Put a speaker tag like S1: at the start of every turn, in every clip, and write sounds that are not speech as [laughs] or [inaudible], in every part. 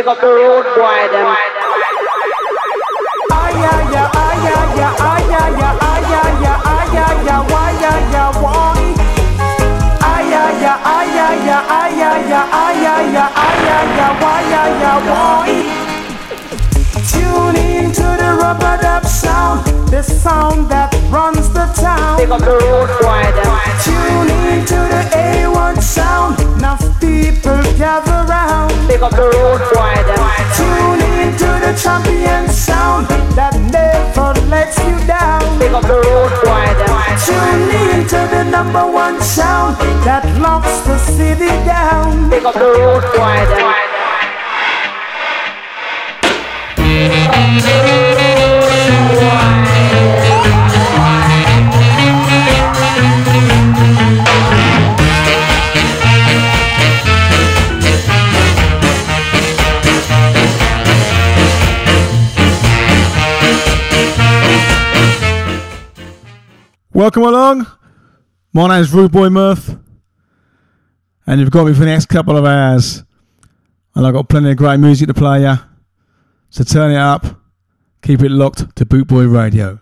S1: Pick up the road boy them.
S2: Tune in to the rubber dub sound, the sound that runs the town.
S1: Pick up the road them.
S2: Tune in to the A1 sound, enough people gather round.
S1: Pick up the road them.
S2: Tune in to the champion sound that never lets you down.
S1: Pick up the road them.
S2: Tune in to the number one sound that locks the city down.
S1: Pick up the road boy
S3: Welcome along. My name's Rude Boy Murph, and you've got me for the next couple of hours. And I've got plenty of great music to play you. So turn it up, keep it locked to Boot Boy Radio.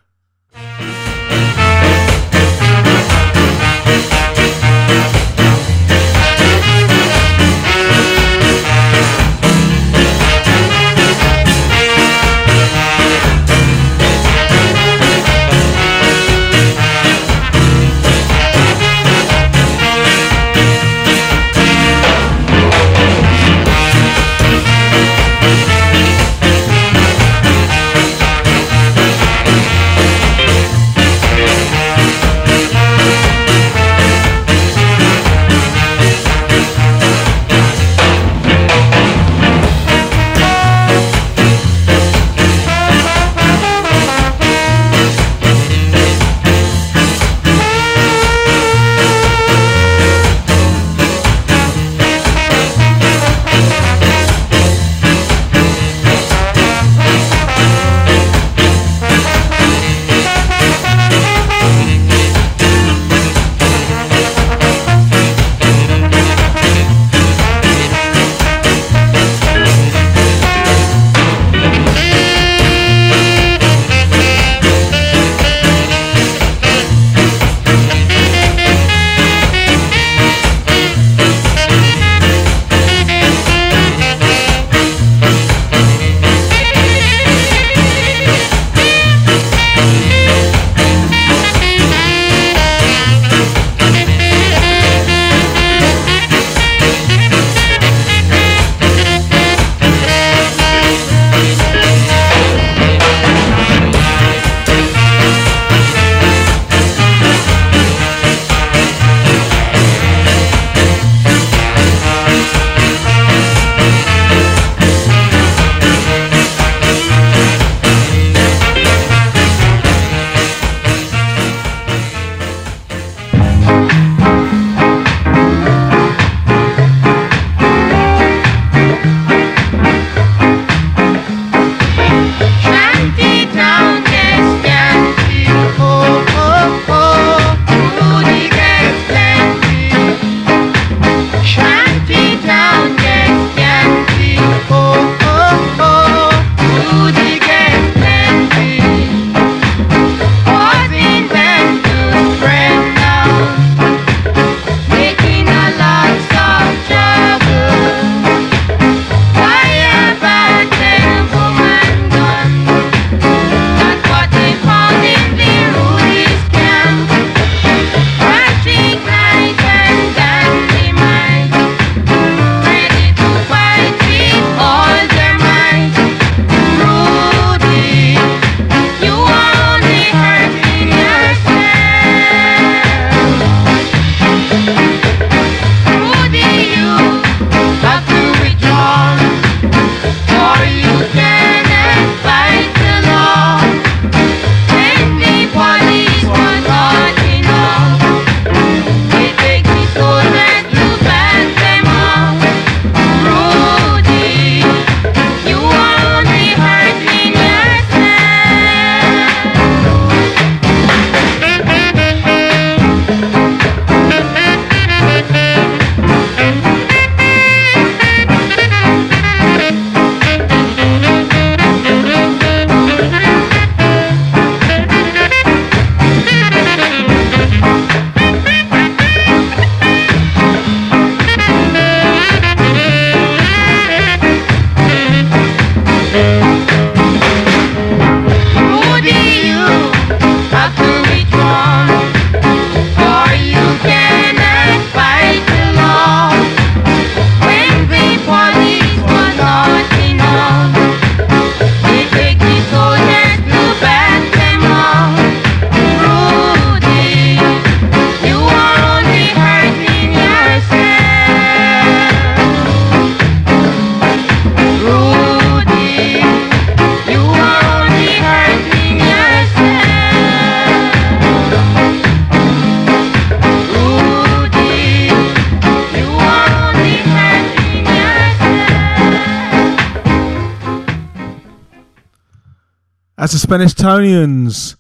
S3: Spanishtonians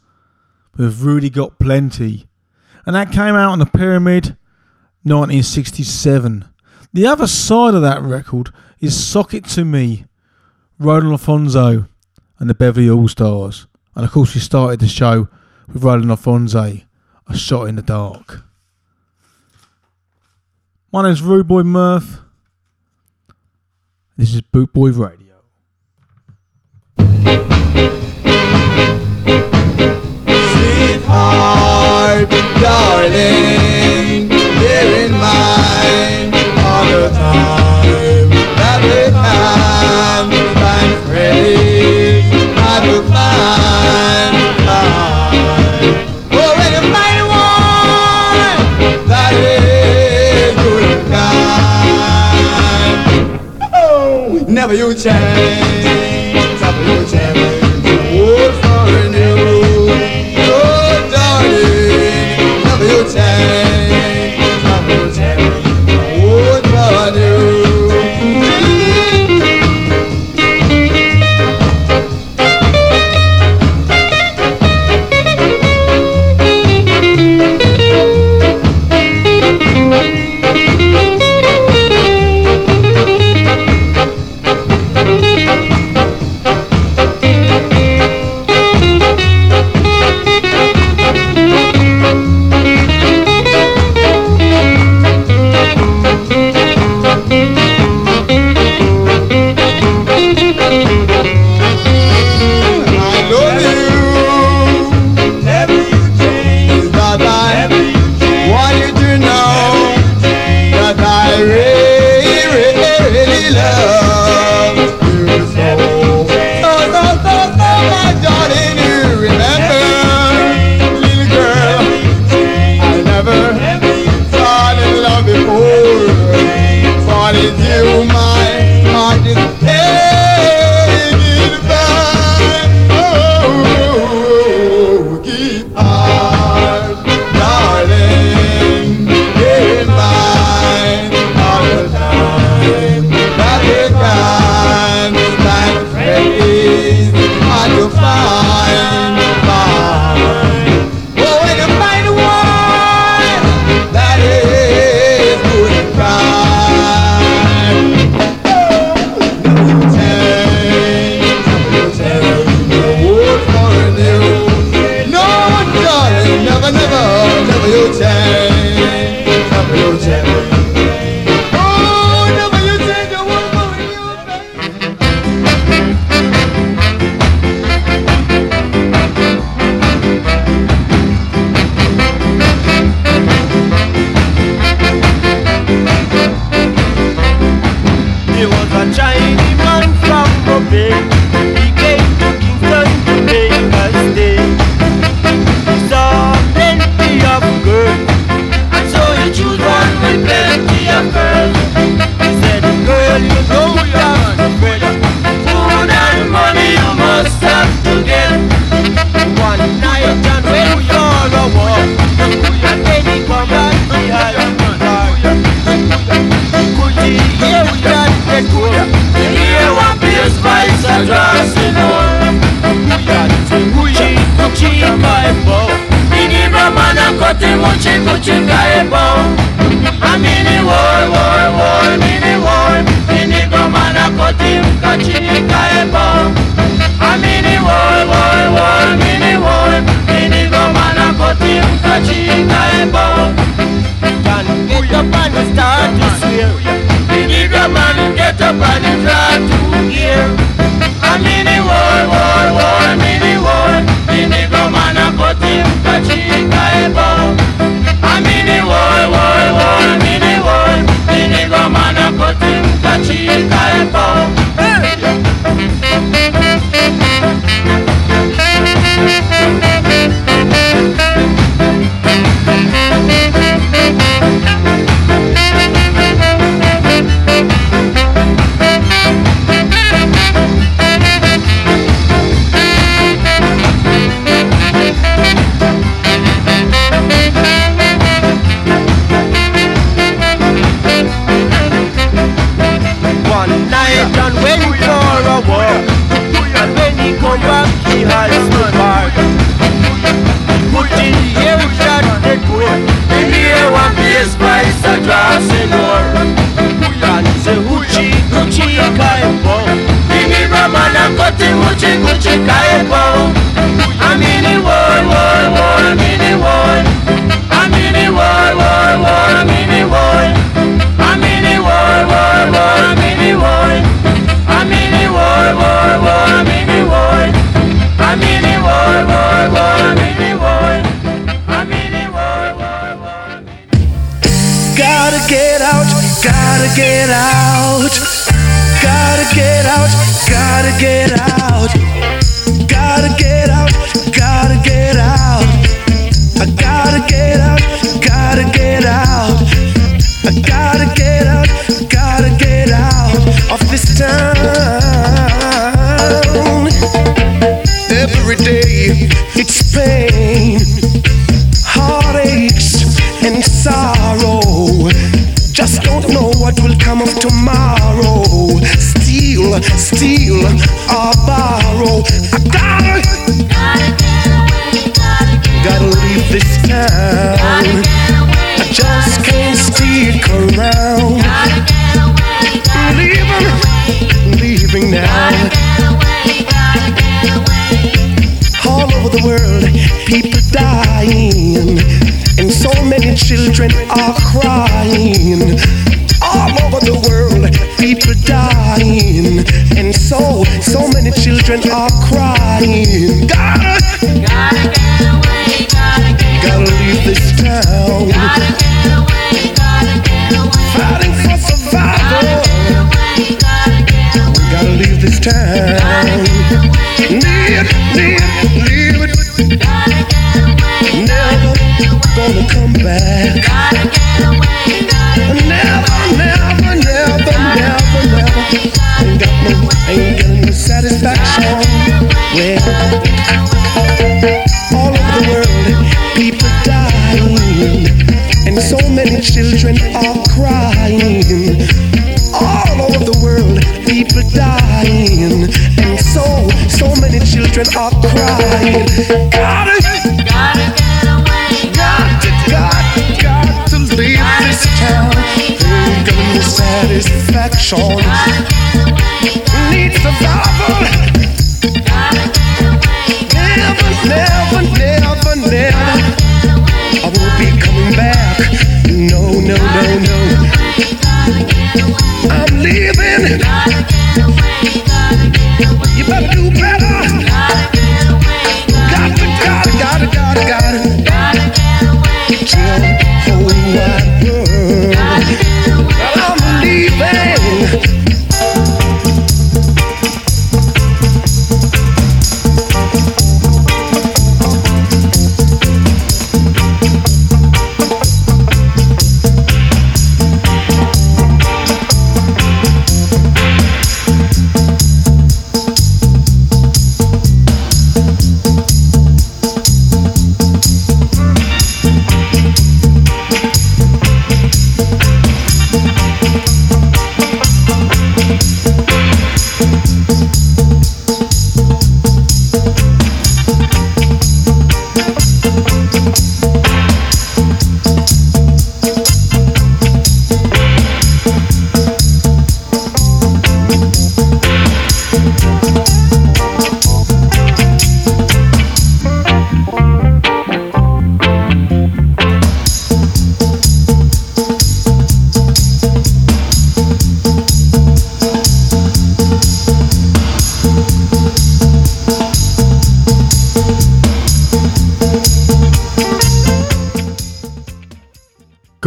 S3: with Rudy Got Plenty. And that came out on the Pyramid 1967. The other side of that record is Sock It to Me, Roland Alphonso and the Beverly All Stars. And of course, we started the show with Roland Alphonso, A Shot in the Dark. My name's Rude Boy Murph. This is Boot Boy Radio.
S4: heart, darling, here in mine all the time. That with time, find Freddy, I will find mine. Oh, when you find one that is good and kind, oh, never you change.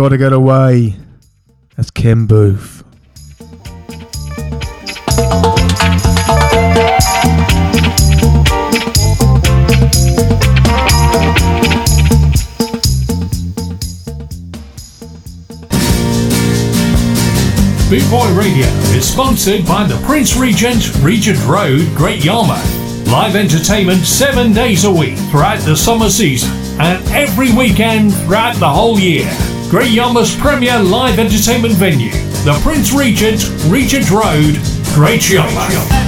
S5: Gotta Get
S3: Away. That's Ken Boothe.
S6: Boot Boy Radio is sponsored by the Prince Regent, Regent Road, Great Yarmouth. Live entertainment seven days a week throughout the summer season and every weekend throughout the whole year. Great Yarmouth's premier live entertainment venue, the Prince Regent, Regent Road, Great Yarmouth.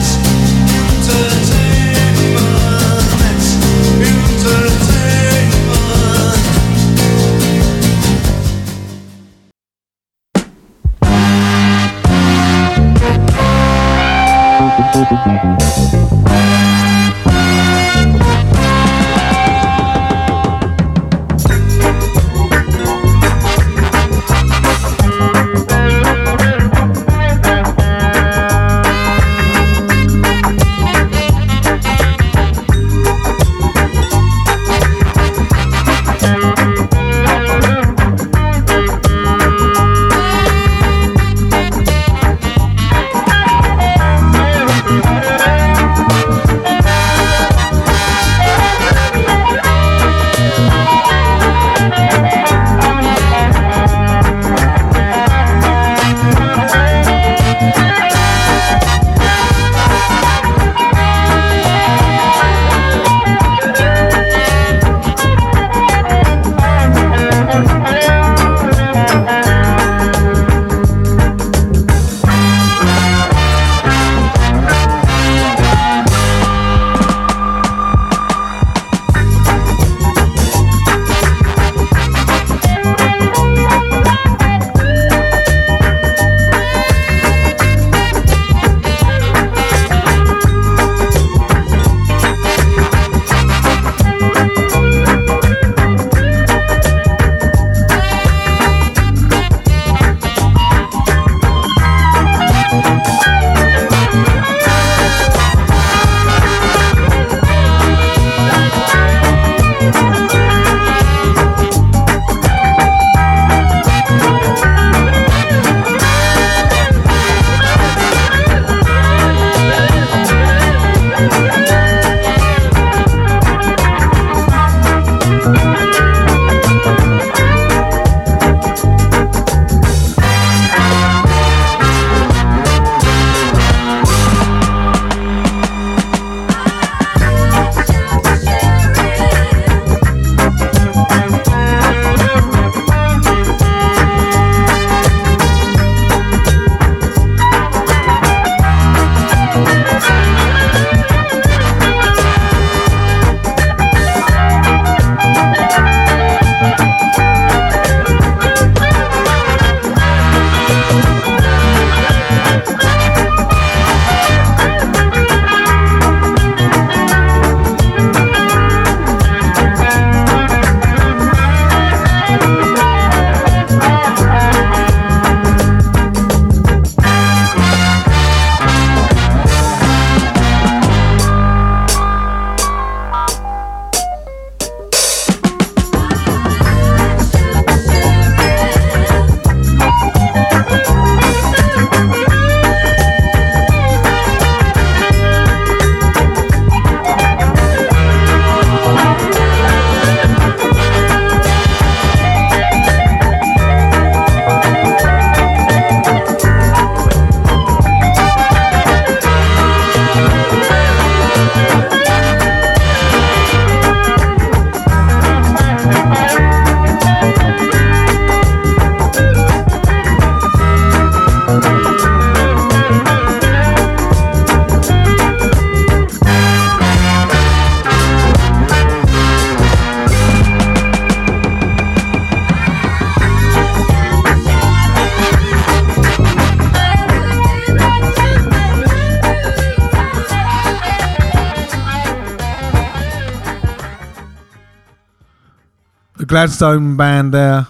S3: Gladstone band there.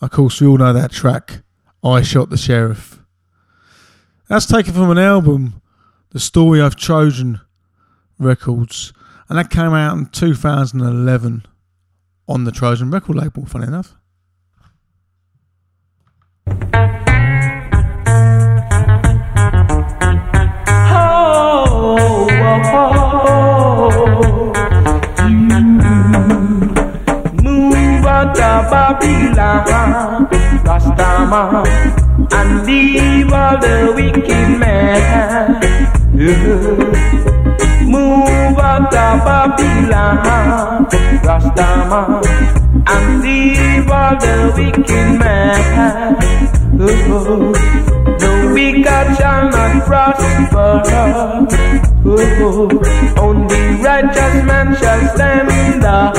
S3: Of course, we all know that track, I Shot the Sheriff. That's taken from an album, The Story I've Chosen Records, and that came out in 2011 on the Trojan record label, funny enough.
S7: Oh, oh, oh. Babylon, Rastaman, and leave all the wicked men. Move out of Babylon, Rastaman, and leave all the wicked men. Oh, the wicked shall not prosper. Only righteous man shall stand up.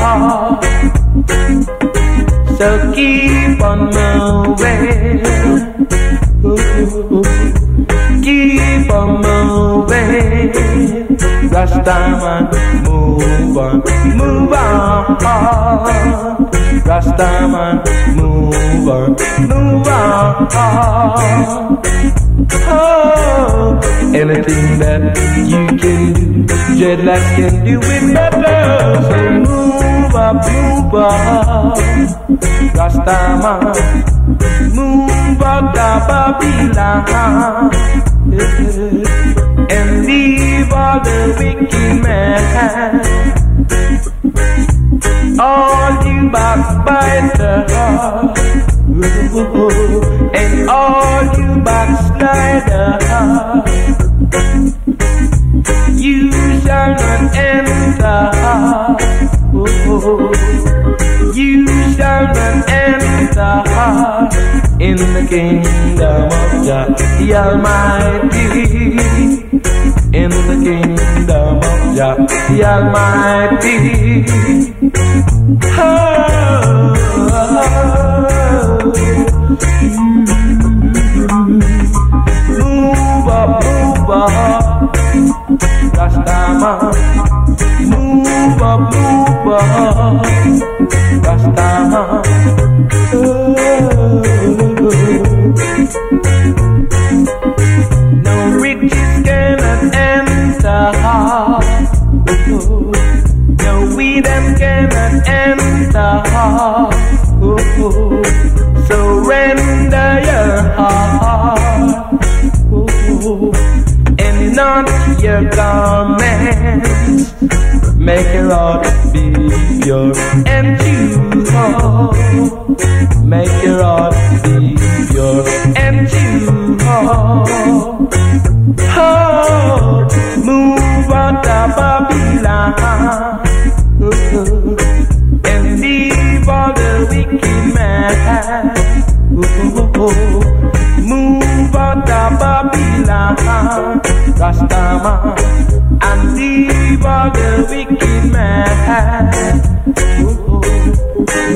S7: So keep on moving. Keep on moving. Rastaman, move on, move on. Rastaman, move on, move on. Oh, anything that you can do, dreadlocks can do it better. So move up, move up, Rastaman, move of Babylon, and leave all the wicked men. All you backbiters and all you backsliders, you shall not enter. You shall not enter in the kingdom of Jah the Almighty. In the kingdom of Jah the Almighty. Move up, move up, Rastaman. Move up, move up, Rastaman. No Them cannot enter. Surrender your heart and not your garments. Make your heart be pure and true. Make your heart be pure and true. Oh, move out of Babylon Move out of Babylon, Rastaman, and all the wicked men.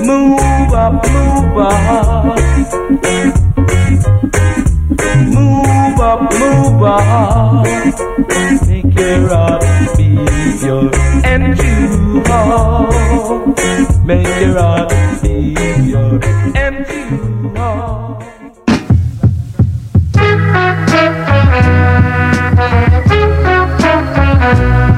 S7: Move up, move up. Move up, move up. Make your heart be pure and true. Make your heart be pure and
S5: God's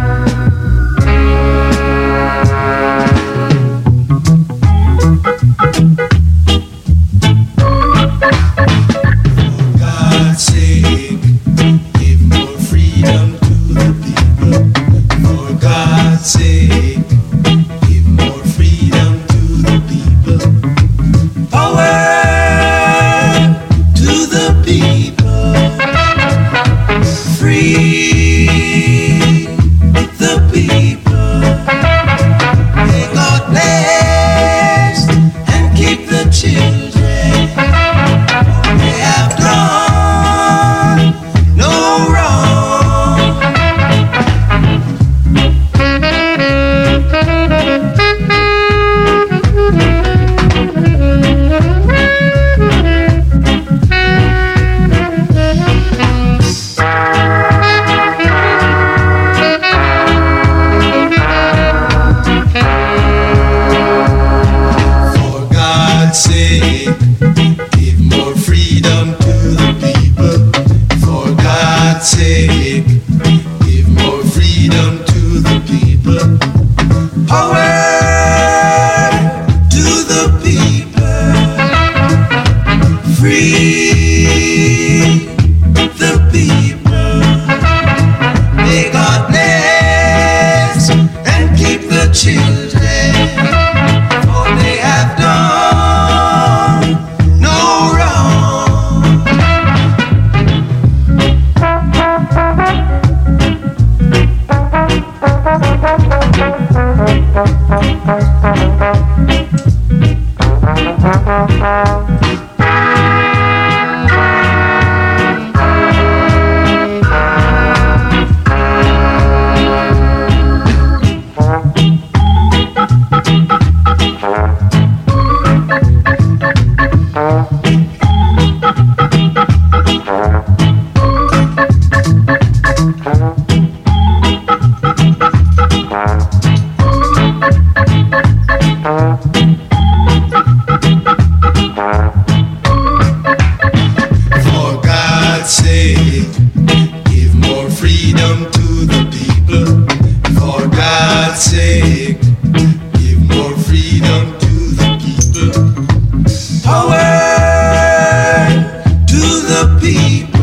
S5: people.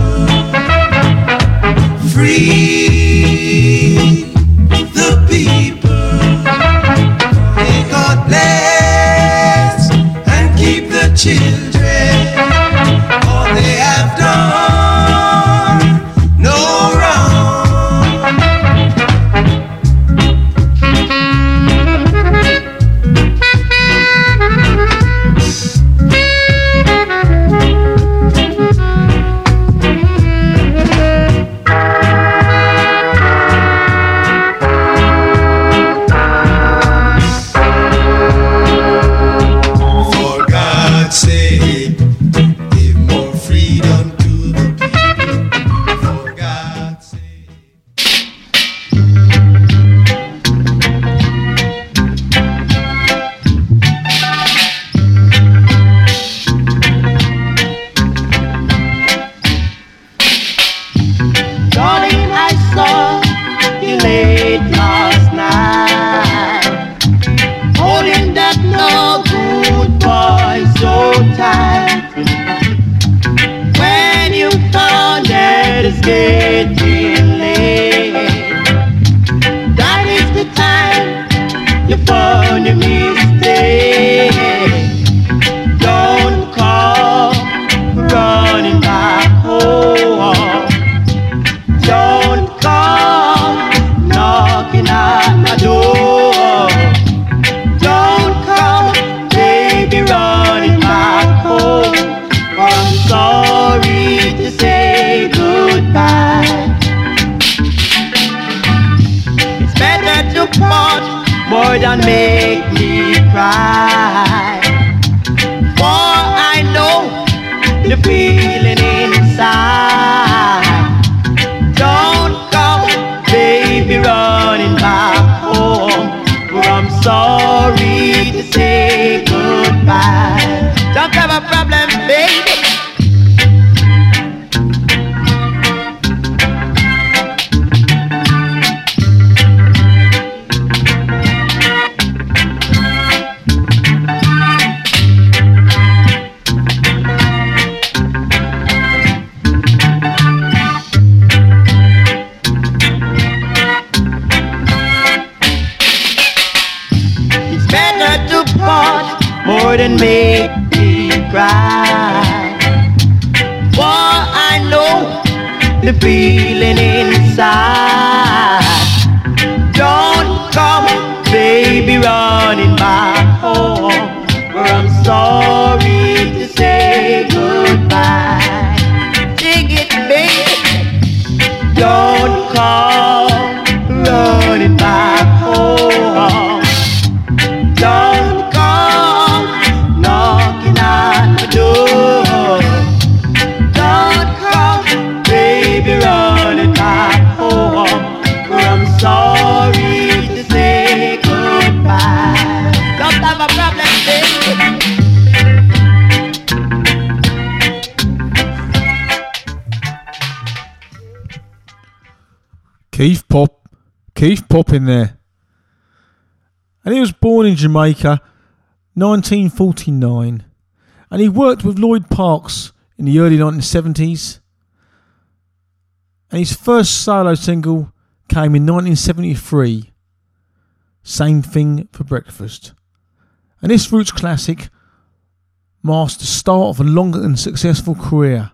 S3: Up in there. And he was born in Jamaica, 1949. And he worked with Lloyd Parks in the early 1970s. And his first solo single came in 1973, Same Thing for Breakfast. And this Roots classic marks the start of a long and successful career,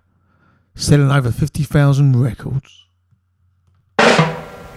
S3: selling over 50,000 records.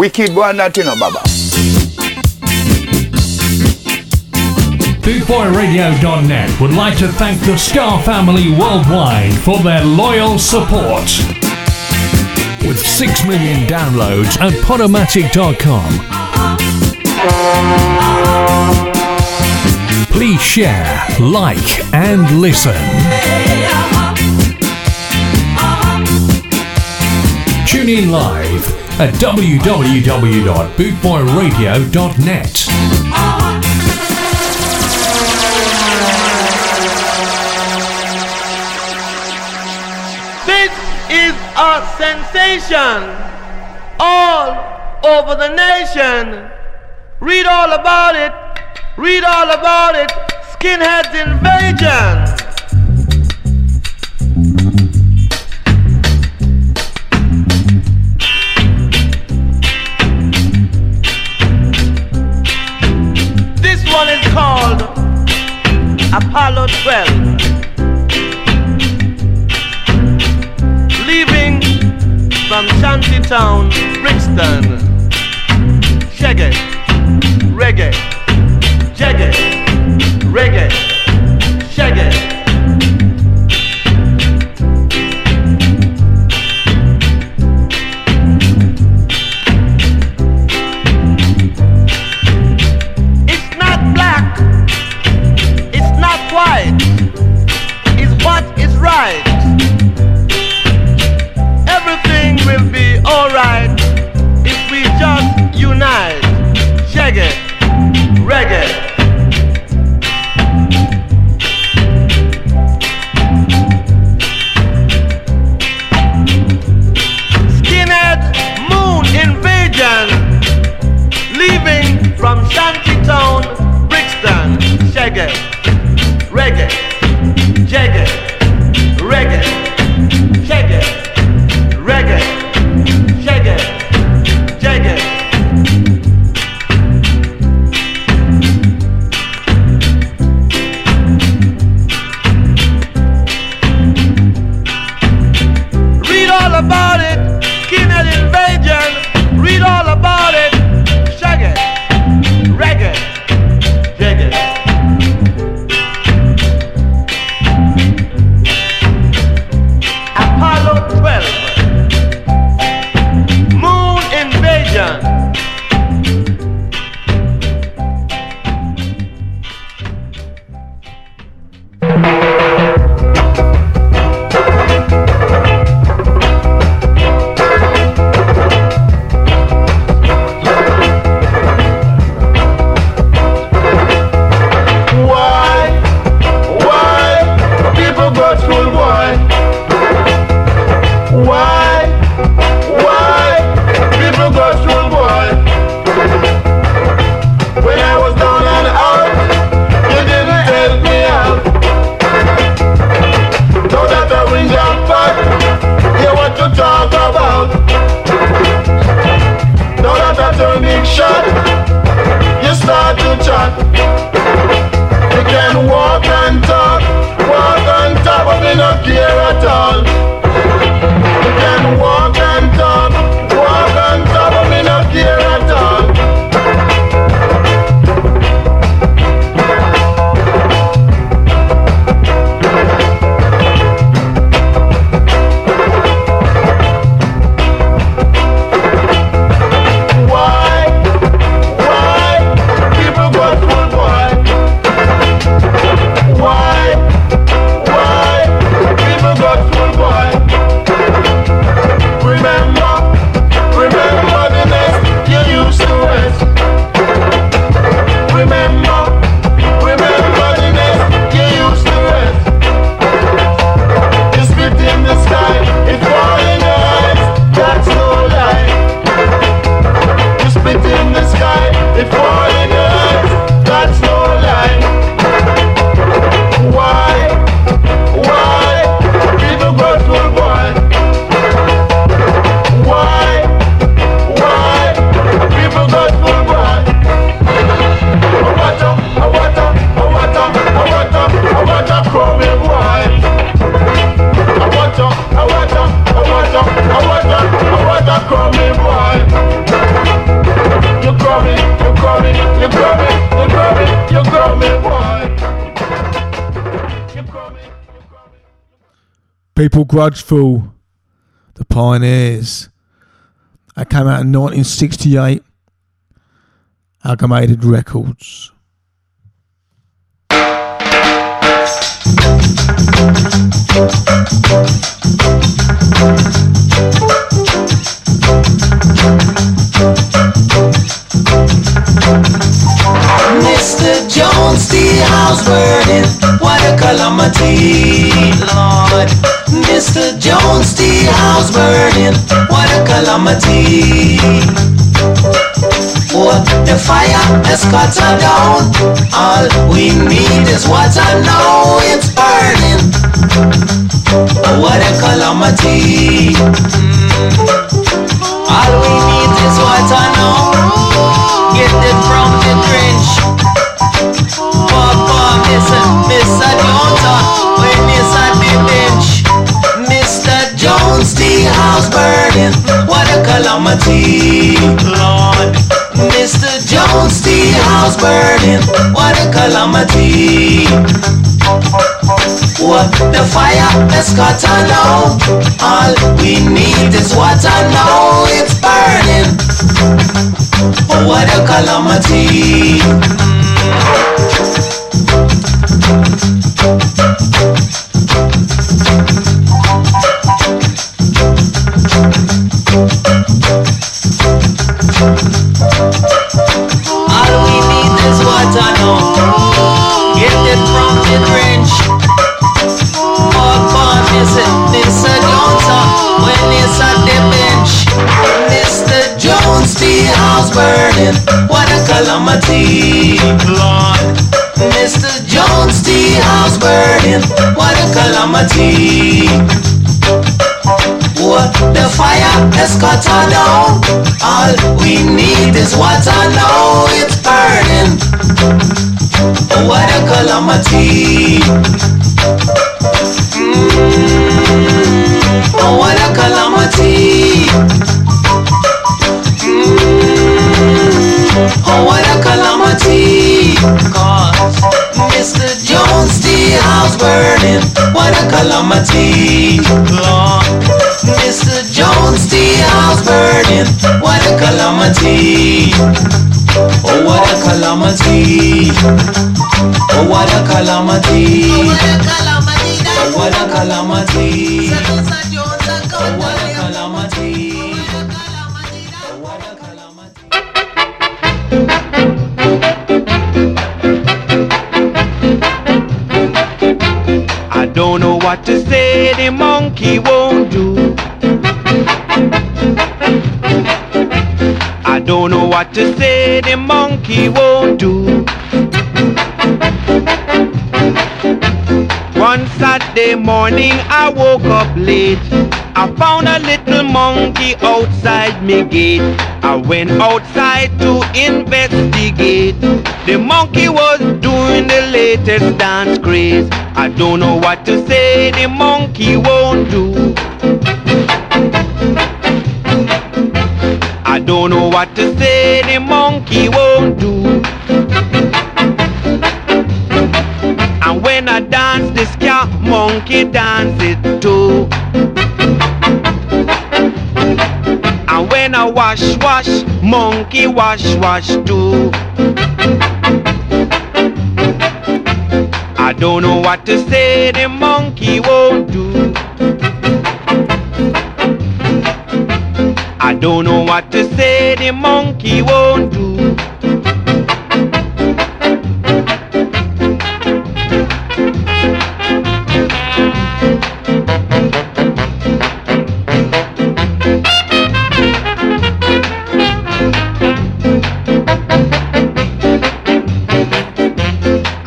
S8: wiki bwana tino baba
S6: BootboyRadio.net would like to thank the Star family worldwide for their loyal support. With 6 million downloads at Podomatic.com. Please share, like, and listen. Tune in live at www.bootboyradio.net.
S9: This is a sensation all over the nation. Read all about it, read all about it. Skinheads invasion. Apollo 12. Leaving from Shantytown, Brixton. Shaggy, reggae, jaggy, reggae, shaggy.
S3: Grudgeful, The Pioneers. That came out in 1968. Amalgamated Records.
S10: Mr. Jones, the house burning. What a calamity, Lord. Mr. Jones, the house burning. What a calamity. What the fire has cut her down. All we need is water now. It's burning. What a calamity. All we need is water now. Get it from listen, Mr. Jones, bench? Mr. Jones, house burning. What a calamity, Lord. Mr. Jones, house burning. What a calamity. What the fire has cut her now. All we need is water now. It's burning. Oh, what a calamity. All we need is water now. Get it from the trench. Mr. Jones, uh, when it's bench. Mr. Jones, the house burning. What a calamity. Mr. Jones, the house burning. What a calamity. What the fire has cut her down. All we need is water now. It's burning. What a calamity. Mr. Jones, house burning What a calamity Lord Mr. Jones, house burning what a calamity Oh, what a calamity. Oh, what a calamity. Oh, what a calamity.
S11: I don't know what to say, the monkey won't do. I don't know what to say, the monkey won't do. Morning I woke up late. I found a little monkey outside me gate. I went outside to investigate. The monkey was doing the latest dance craze. I don't know what to say, the monkey won't do. I don't know what to say, monkey dance it too. And when I wash, wash, monkey wash, wash too. I don't know what to say, the monkey won't do. I don't know what to say, the monkey won't do.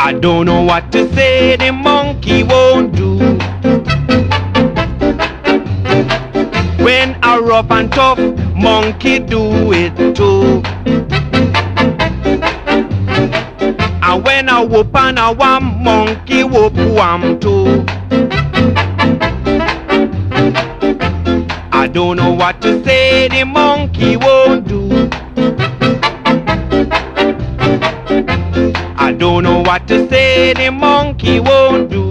S11: I don't know what to say, the monkey won't do. When a rough and tough monkey do it too. And when a whoop and a wham, monkey whoop wham too. I don't know what to say, the monkey won't don't know what to say, the monkey won't do.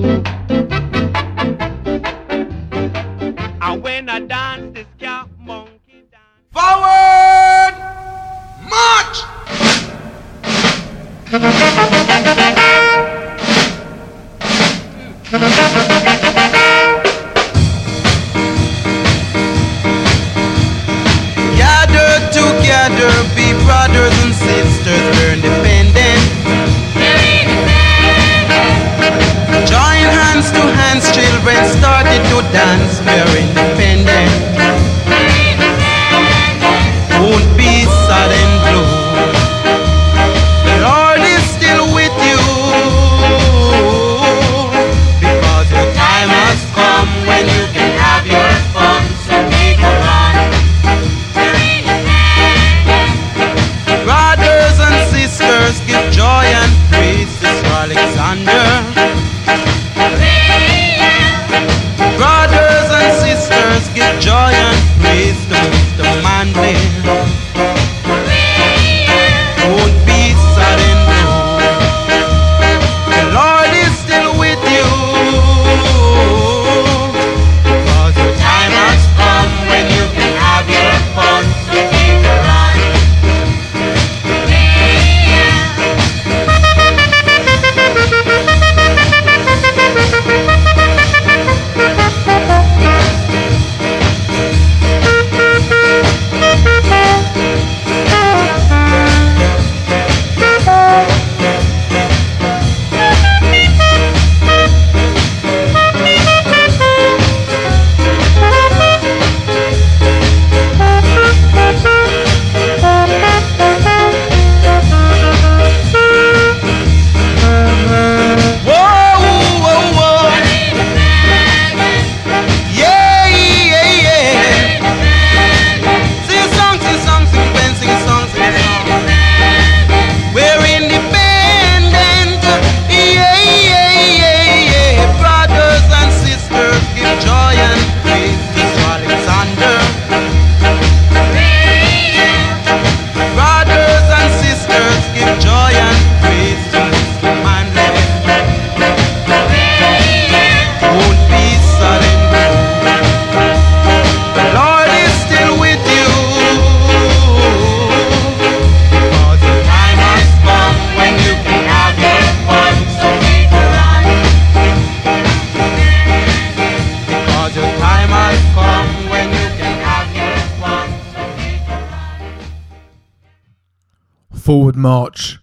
S12: March,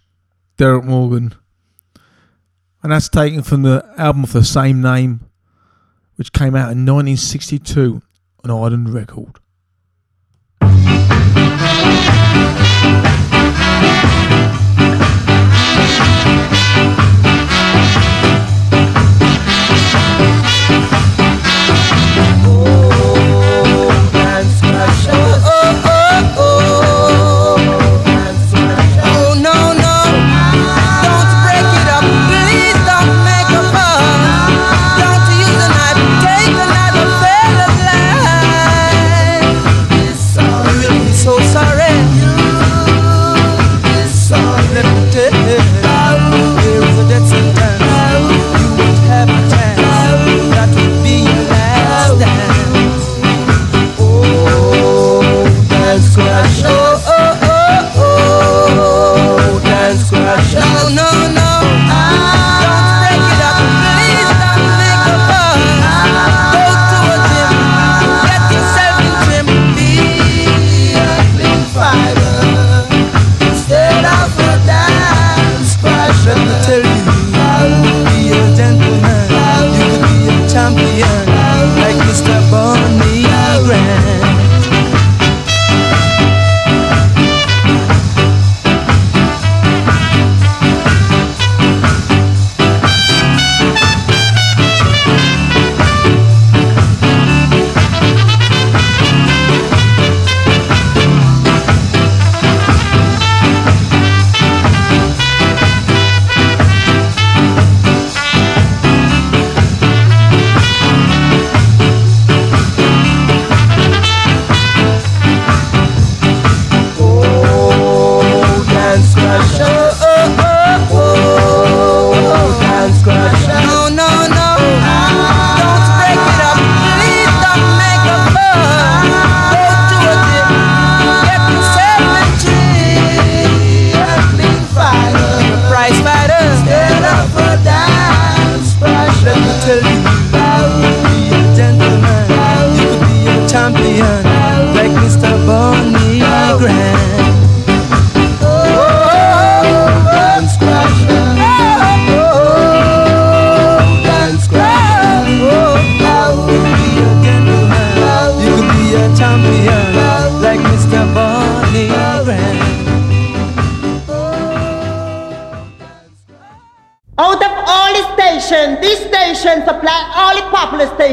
S7: Derrick Morgan. And that's taken from the album of the same name, which came out in 1962 on Island Record.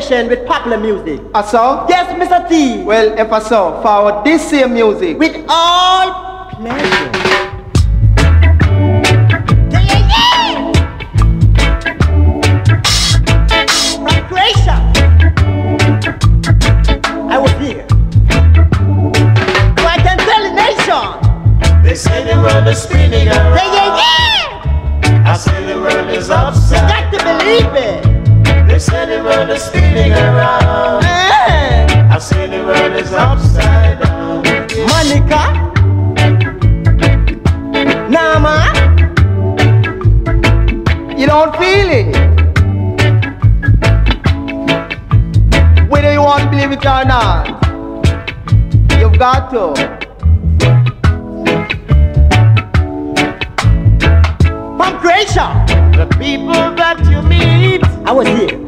S13: Popular with popular music.
S14: I saw?
S13: Yes, Mr. T.
S14: Well, if I saw, forward this same music.
S13: With all pleasure. Yeah, yeah, yeah. From Croatia. I was here. So I can tell the nation.
S9: They say the world is spinning around.
S13: Yeah, yeah, yeah.
S9: I say the world is
S13: You
S9: upside.
S13: got to believe it.
S9: They say the world is spinning around. I say the world is upside down.
S13: Monica, Nama,
S14: You don't feel it. Whether you want to believe it or not, you've got to.
S13: from Croatia.
S9: The people that you meet,
S13: I was here.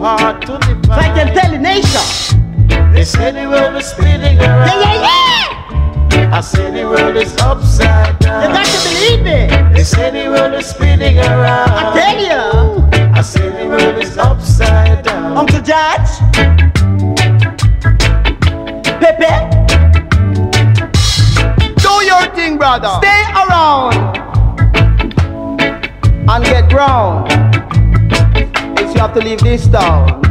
S9: So hard to
S13: So I
S9: define.
S13: can tell the nation.
S9: They say the world is spinning around.
S13: yeah, yeah. Yeah.
S9: I say the world is upside down.
S13: You
S9: down.
S13: got to believe it.
S9: They say the world is spinning around.
S13: I tell you.
S9: I say the world is upside down.
S13: Uncle George. Pepe.
S14: Do your thing, brother. Stay around and get ground. You have to leave this town.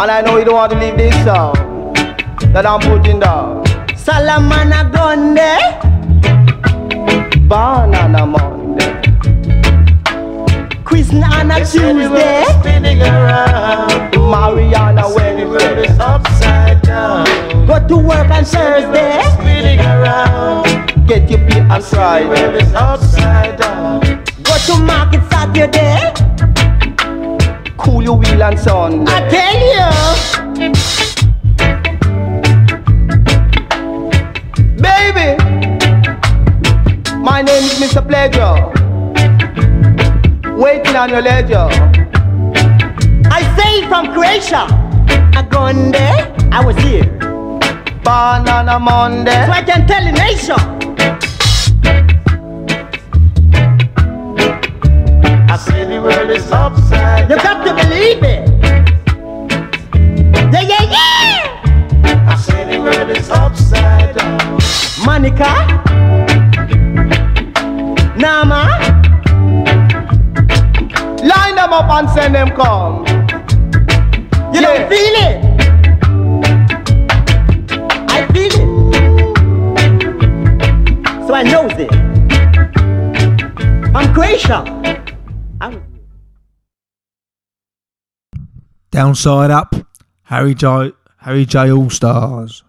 S14: And I know you don't want to leave this town that I'm putting down.
S13: Salamana Gonde.
S14: Banana Monday.
S13: Quizna on a
S9: They say the world
S13: Tuesday.
S9: spinning around.
S14: Mariana
S9: Say the world
S14: Wednesday.
S9: is upside down.
S13: Go to work on Thursday.
S9: Spinning around.
S14: Get your pay on Friday.
S9: is upside down.
S13: Go to market Saturday.
S14: Cool your wheel on
S13: I tell you.
S14: Baby, my name is Mr. pleasure. Waiting on your leisure.
S13: I say from Croatia. I gone there, I was here.
S14: Born on a Monday.
S13: So I can tell the nation.
S14: I see the world is upside
S13: You got to believe it. Yeah, yeah, yeah.
S14: I see the world is upside down.
S13: Monica. Nama.
S14: Line them up and send them come.
S13: You don't feel it. I feel it. So I knows it. I'm Croatia.
S3: Downside Up, Harry J. Harry J. All Stars.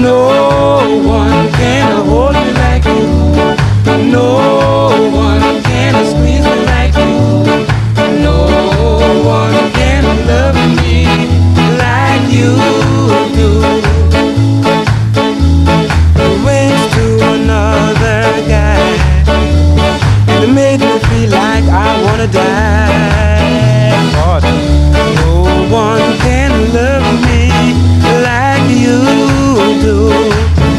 S7: No one can hold me like you. No one can squeeze me like you. No one can love me like you do. Wanna die. No one can love me like you do.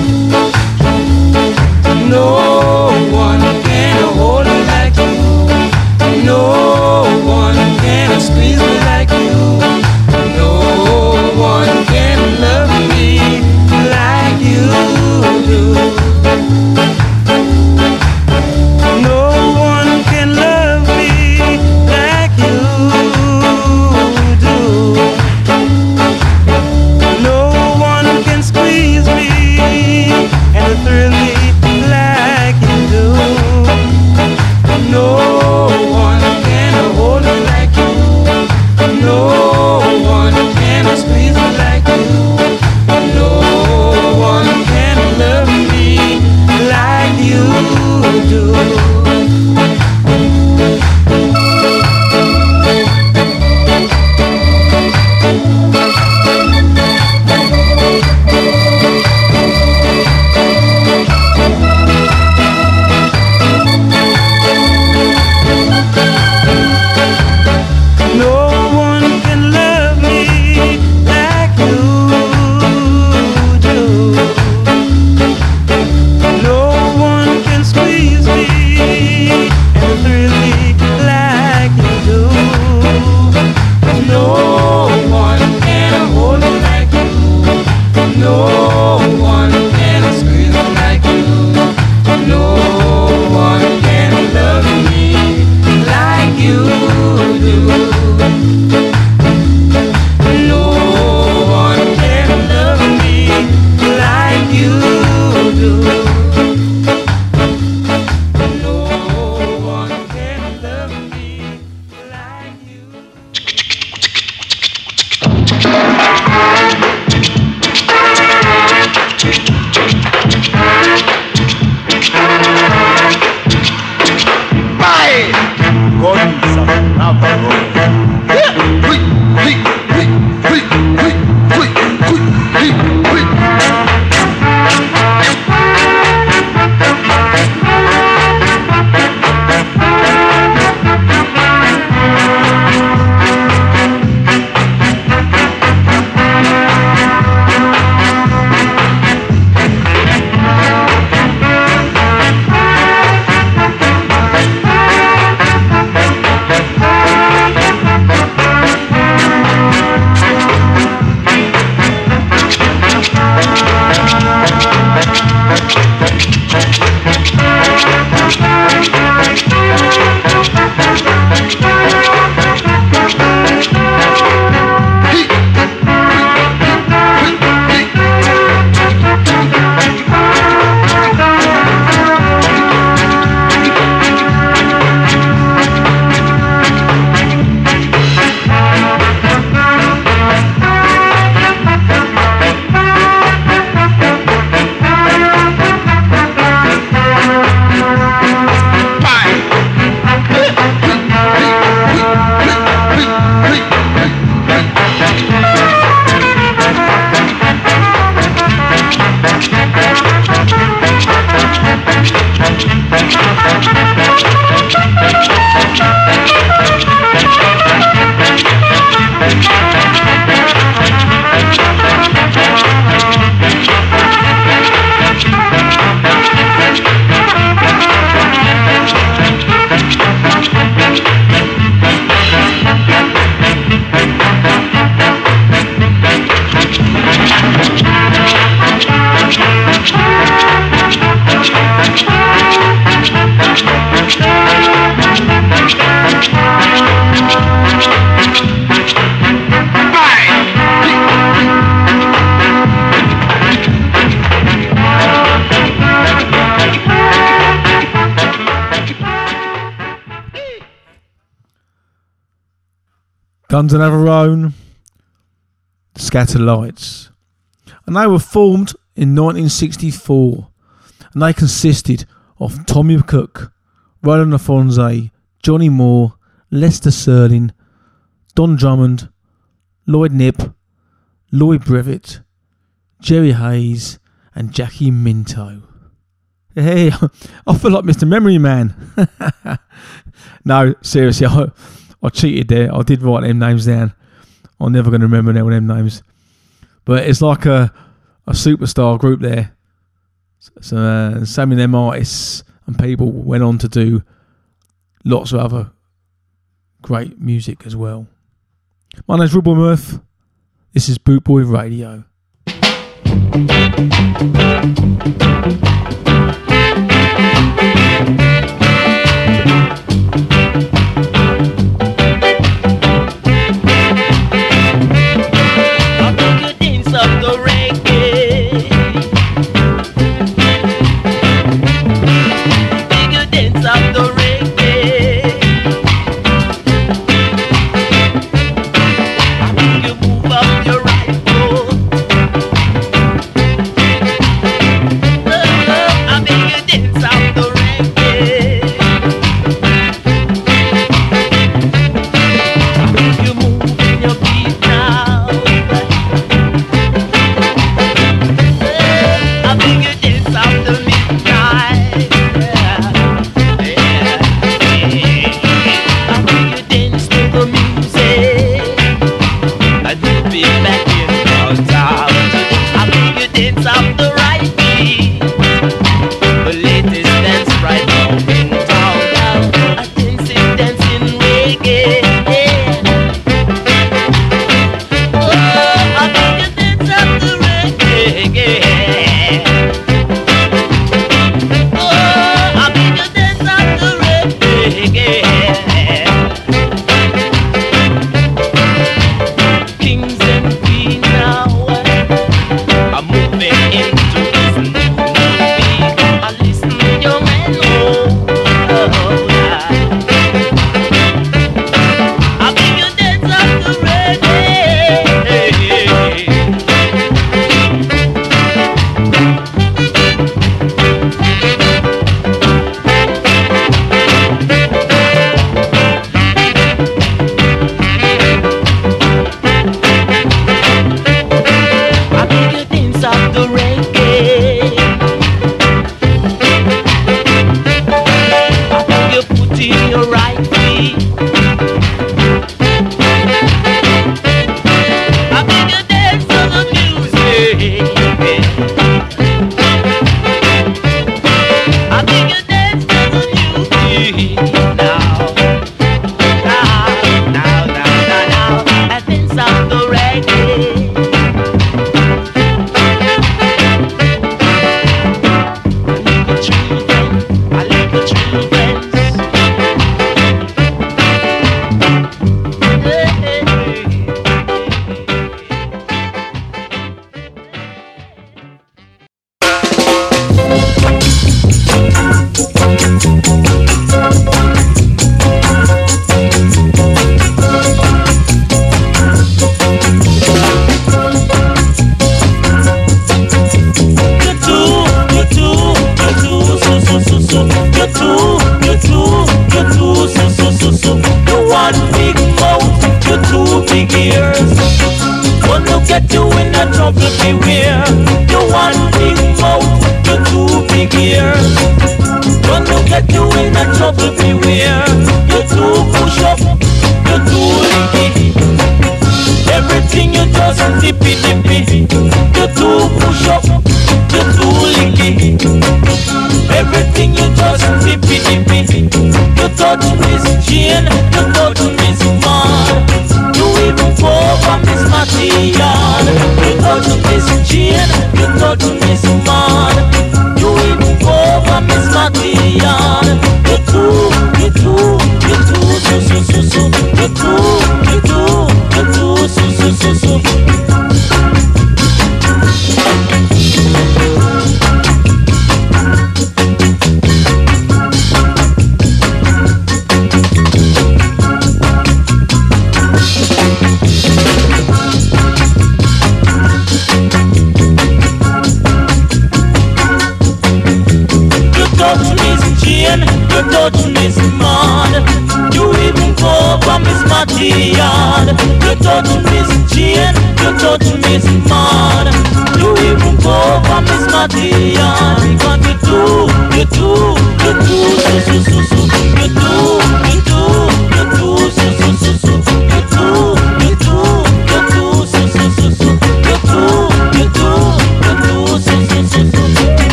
S9: Guns and Own, Skatalites. And they were formed in 1964 and they consisted of Tommy McCook, Roland Alphonso, Johnny Moore, Lester Sterling, Don Drummond, Lloyd Knibb, Lloyd Brevett, Jerry Haynes, and Jackie Mittoo. Hey, [laughs] I feel like Mr. Memory Man. [laughs] no, seriously, I, I cheated there. I did write them names down. I'm never going to remember now them names. But it's like a, a superstar group there. So uh, some of them artists and people went on to do lots of other great music as well. My name's Rudeboy Murph. This is Bootboy Radio.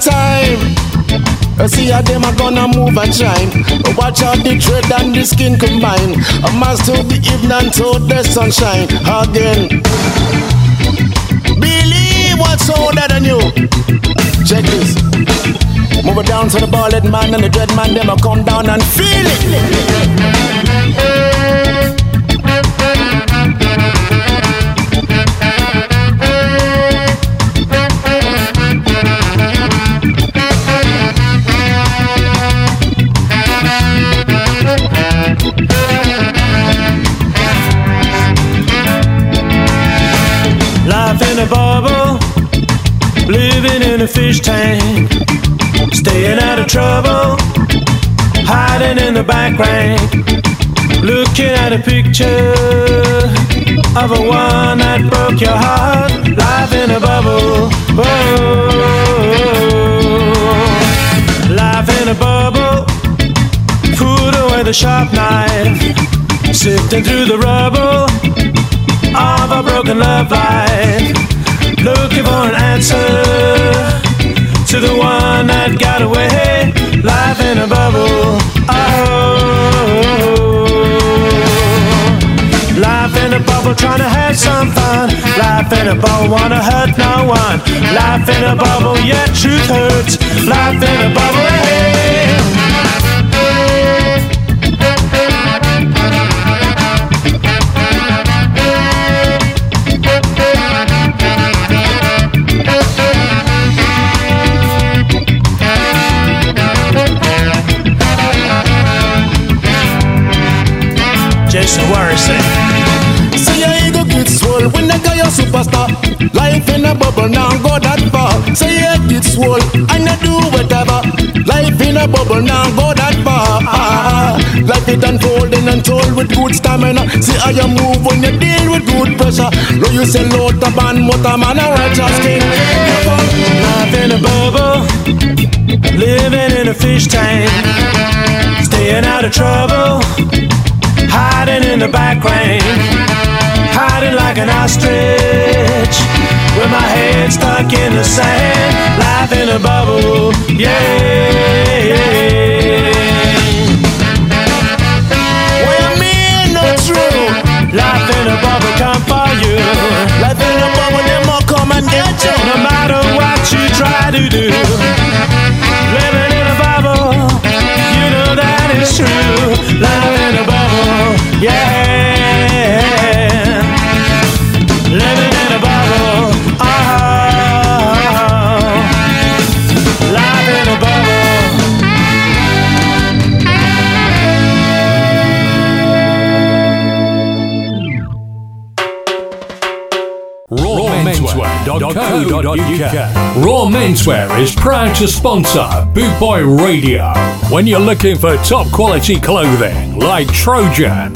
S5: Time. I see how them are gonna move and shine. Watch out the thread and the skin combine. A master the evening to the sunshine again. Believe what's older than you. Check this. Move it down to the bald head man and the dread man, them a come down and feel it.
S11: Fish tank, staying out of trouble, hiding in the background, looking at a picture of a one that broke your heart. Life in a bubble, whoa. Life in a bubble, put away the sharp knife, sifting through the rubble of a broken love life. Looking for an answer to the one that got away. Life in a bubble. Oh. Life in a bubble, trying to have some fun. Life in a bubble, wanna hurt no one. Life in a bubble, yeah, truth hurts. Life in a bubble, hey.
S5: Warren say. See your ego get swole when they call you superstar. Life in a bubble now go that far. Say yeah, it's swole, and you do whatever. Life in a bubble now go that far. Life it unfolding and told with good stamina. See how you move when you deal with good pressure. Lo you say load the band, what a man a righteous king.
S11: Life in a bubble, living in a fish tank, staying out of trouble, hiding in the back range, hiding like an ostrich, with my head stuck in the sand. Life in a bubble, yeah.
S5: Well, me no true.
S11: Life in a bubble come for you.
S5: Life in a bubble, them all come and get you.
S11: No matter what you try to do, living in a bubble, you know that is true. Life in a bubble, yeah. Living in a bubble, oh. Life in a bubble.
S6: rawmenswear.co.uk. Raw Menswear is proud to sponsor Boot Boy Radio. When you're looking for top quality clothing like Trojan,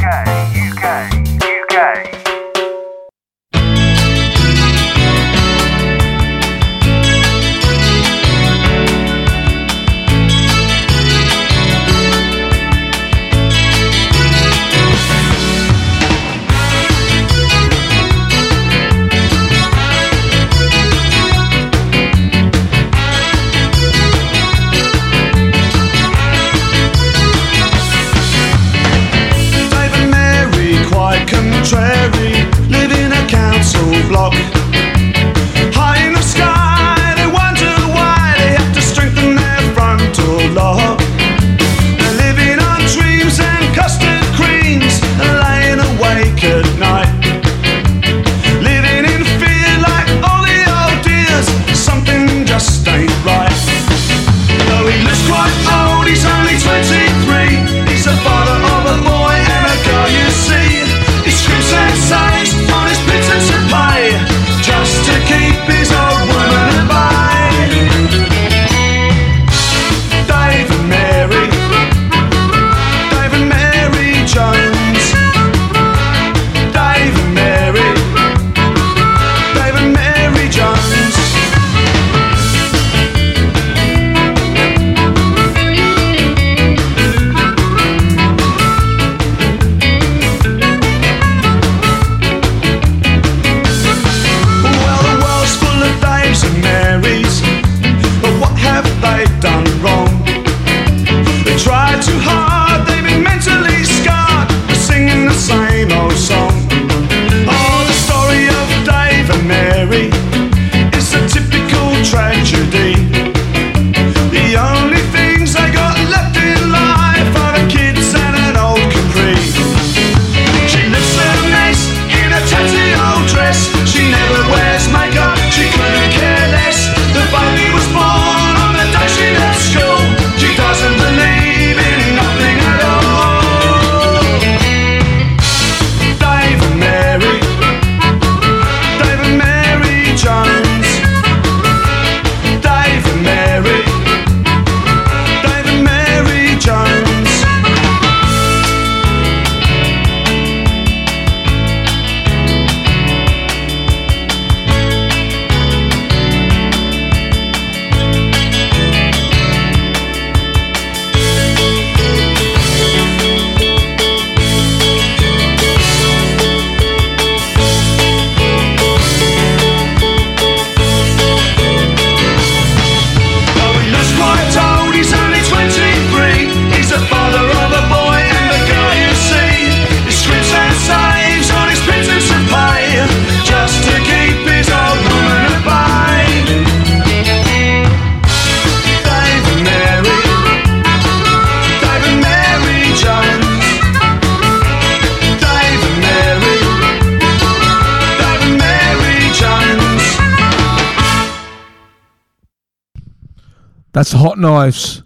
S3: That's Hot Knives,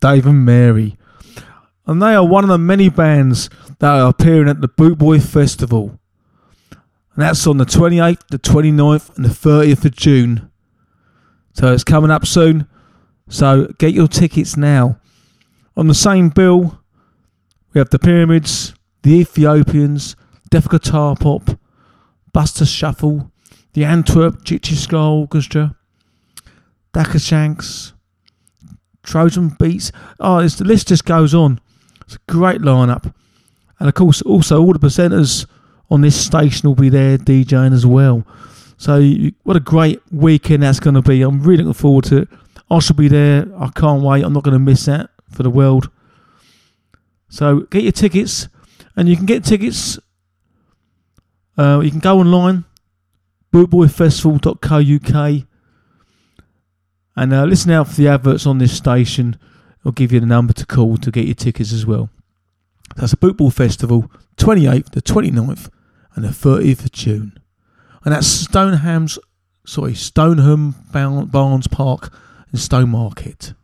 S3: Dave and Mary. And they are one of the many bands that are appearing at the Bootboy Festival. And that's on the 28th, the 29th, and the 30th of June. So it's coming up soon. So get your tickets now. On the same bill, we have the Pyramids, the Ethiopians, Def Guitar Pop, Buster Shuffle, the Antwerp Gipsy-Ska Orchestra, Dakka Skanks, Trojan Beats. Oh, the list just goes on. It's a great lineup. And of course, also all the presenters on this station will be there DJing as well. So, what a great weekend that's going to be. I'm really looking forward to it. I shall be there. I can't wait. I'm not going to miss that for the world. So, get your tickets. And you can get tickets. Uh, you can go online, bootboyfestival.co.uk, and uh, listen out for the adverts on this station. I'll give you the number to call to get your tickets as well. That's a Bootboy Festival, 28th, the 29th, and the 30th of June. And that's Stonhams, sorry, Stonham Barn- Barns Park
S15: and
S16: Stowmarket.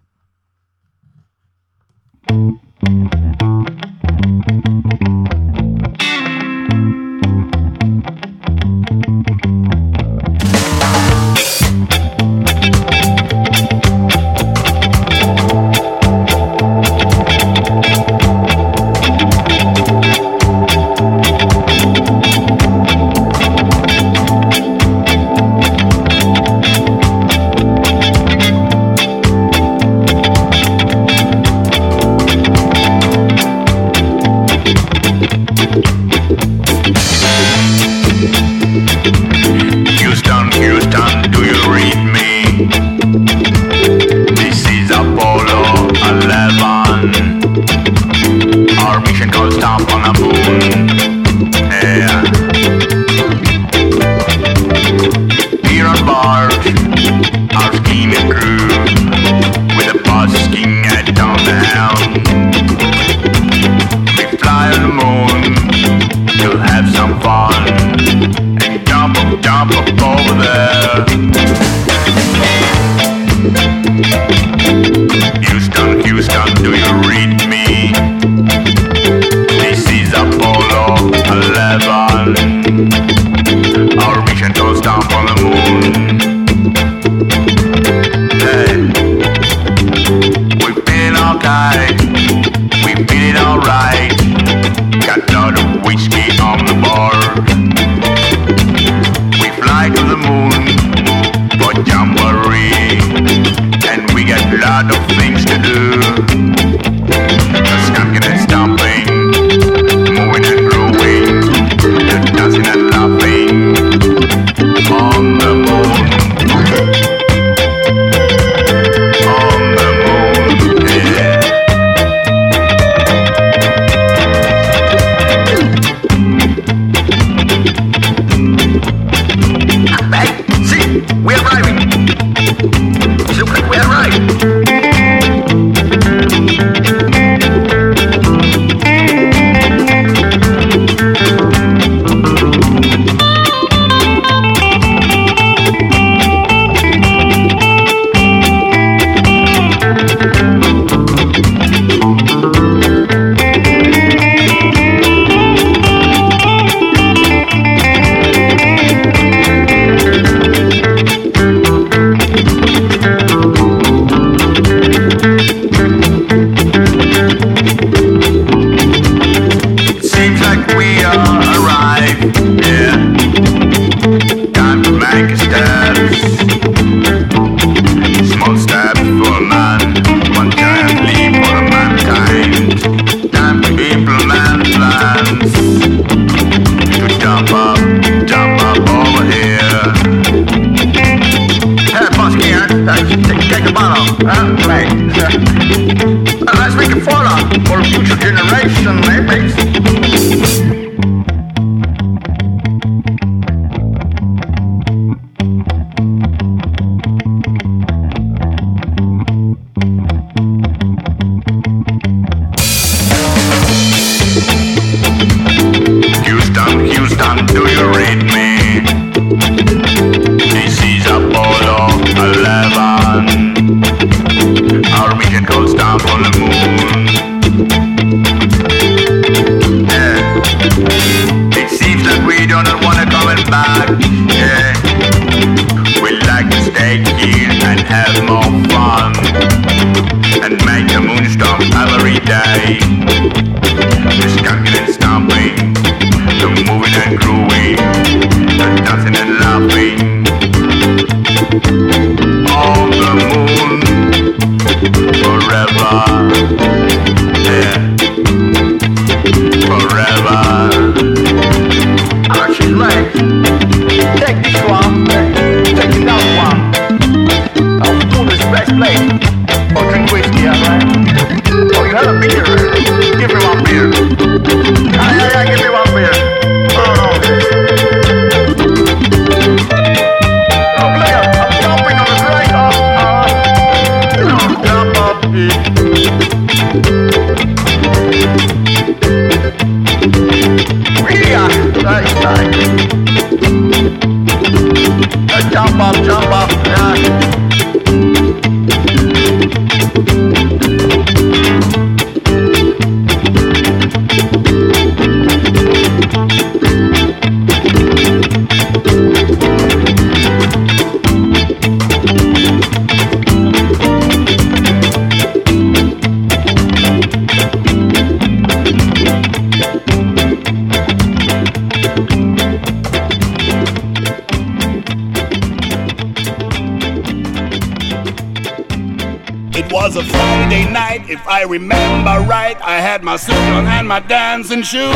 S16: Shoes.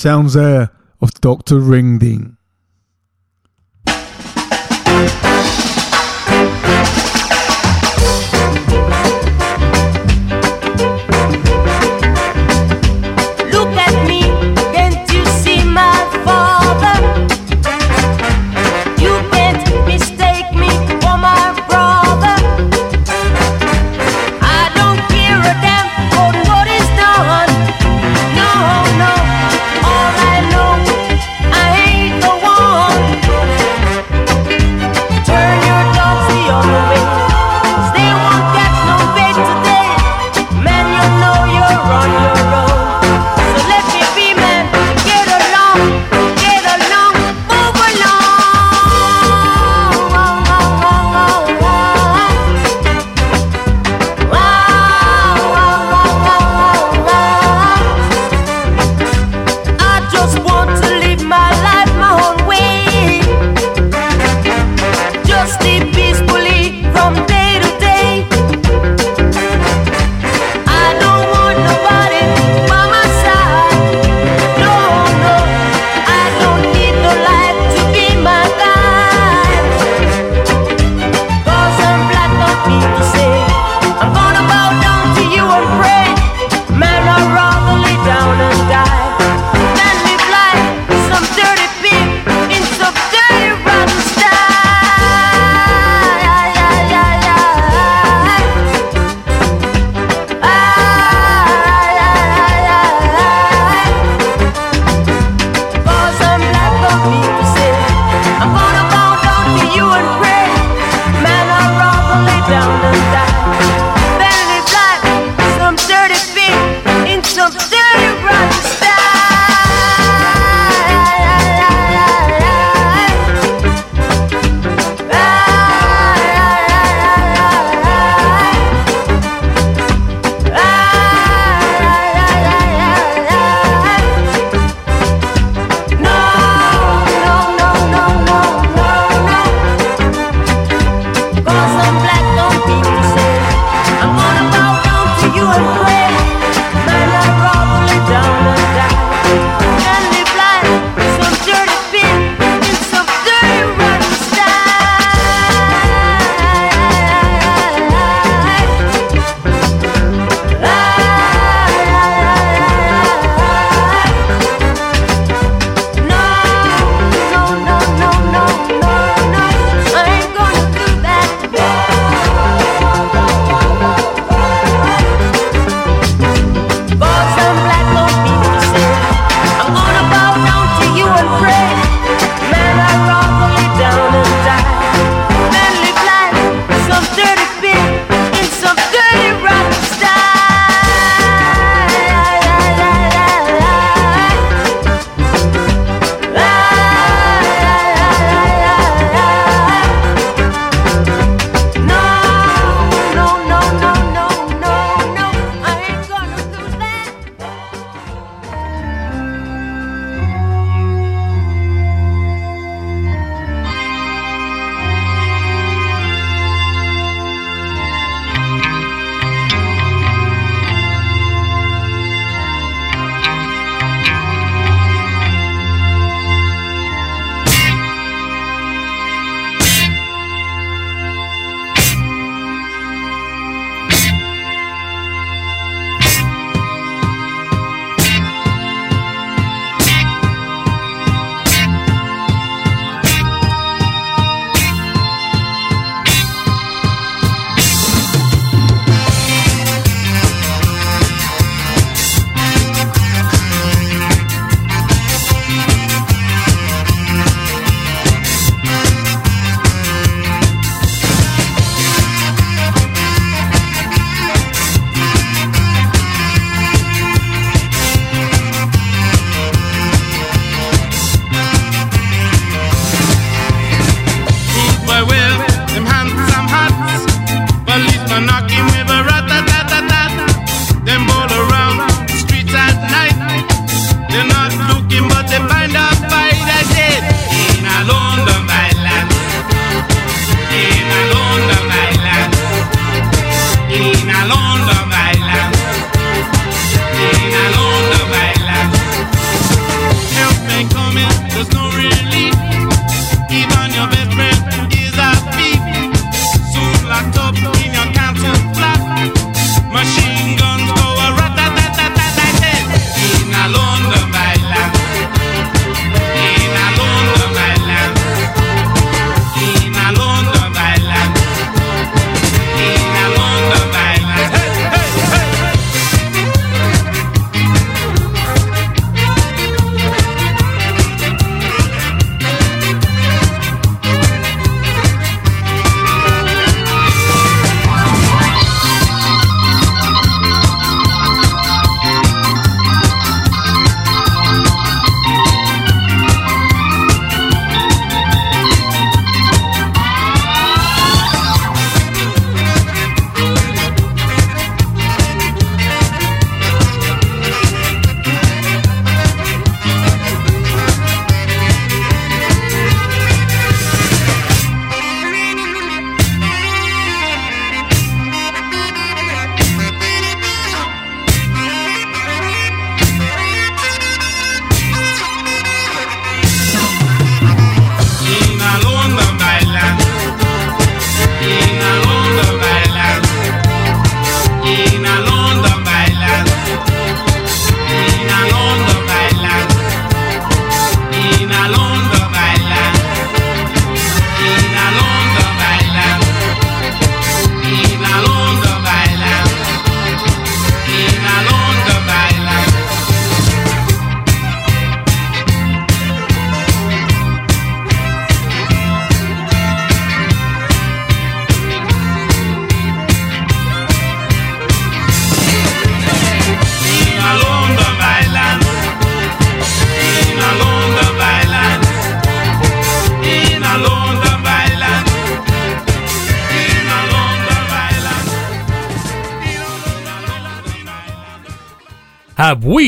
S17: Sounds there of Dr. Ringding.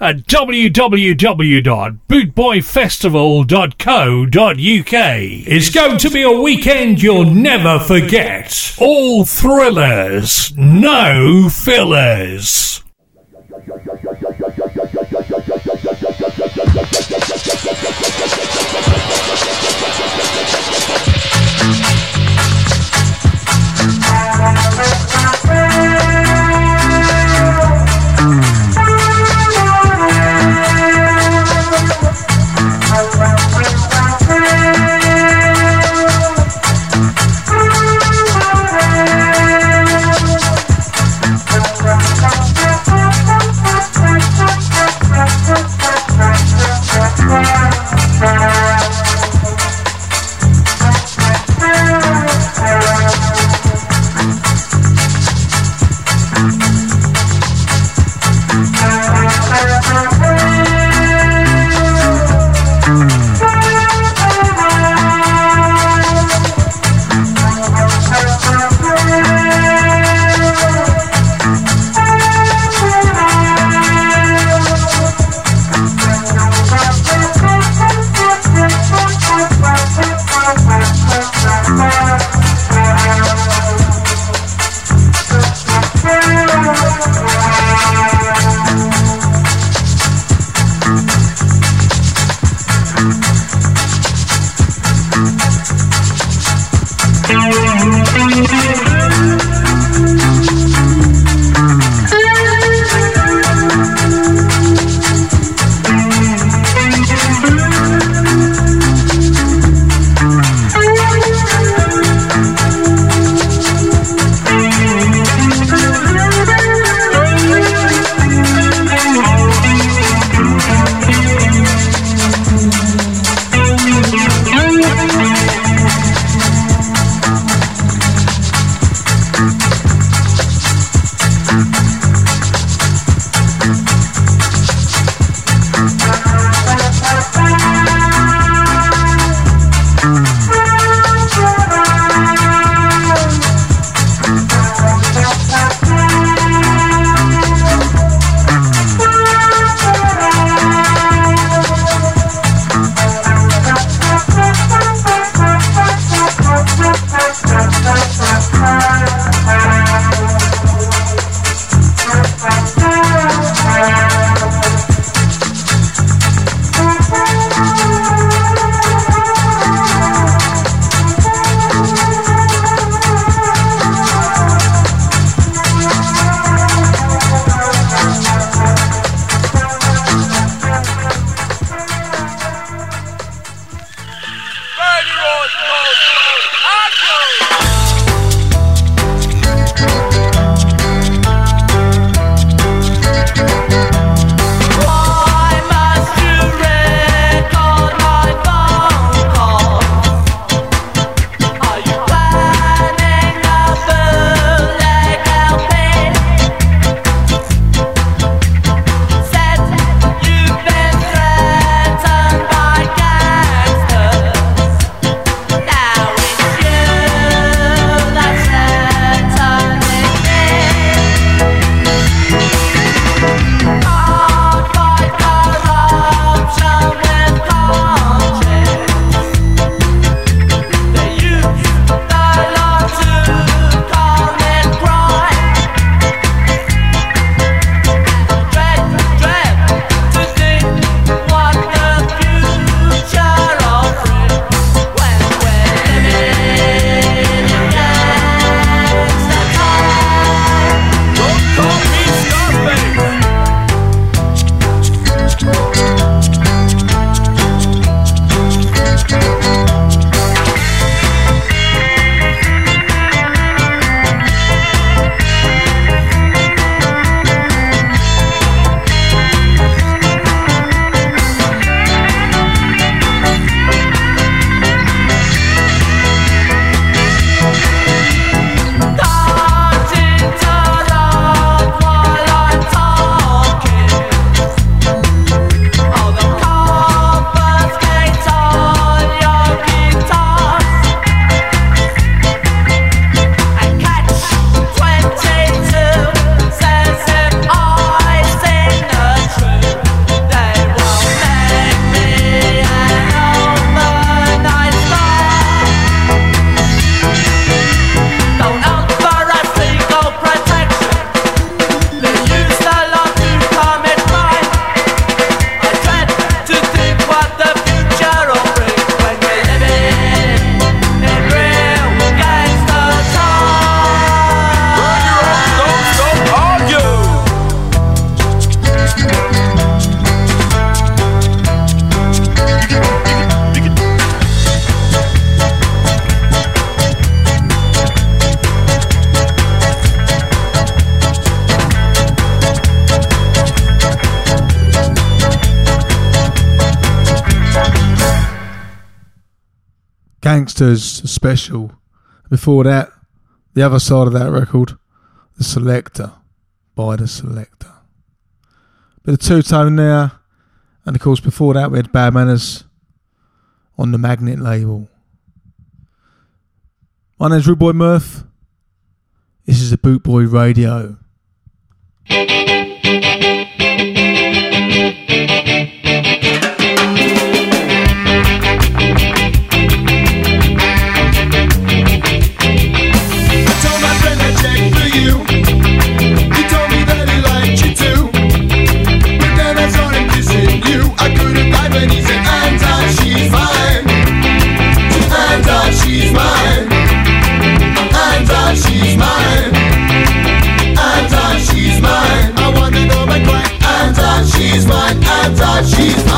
S6: at www.bootboyfestival.co.uk. It's going to be a weekend you'll never forget. All thrillers, no fillers.
S3: Special. Before that, the other side of that record, The Selecter by The Selecter. Bit of two tone there, and of course, before that, we had Bad Manners on the Magnet label. My name's Rude Boy Murph. This is a Boot Boy Radio.
S4: machismo.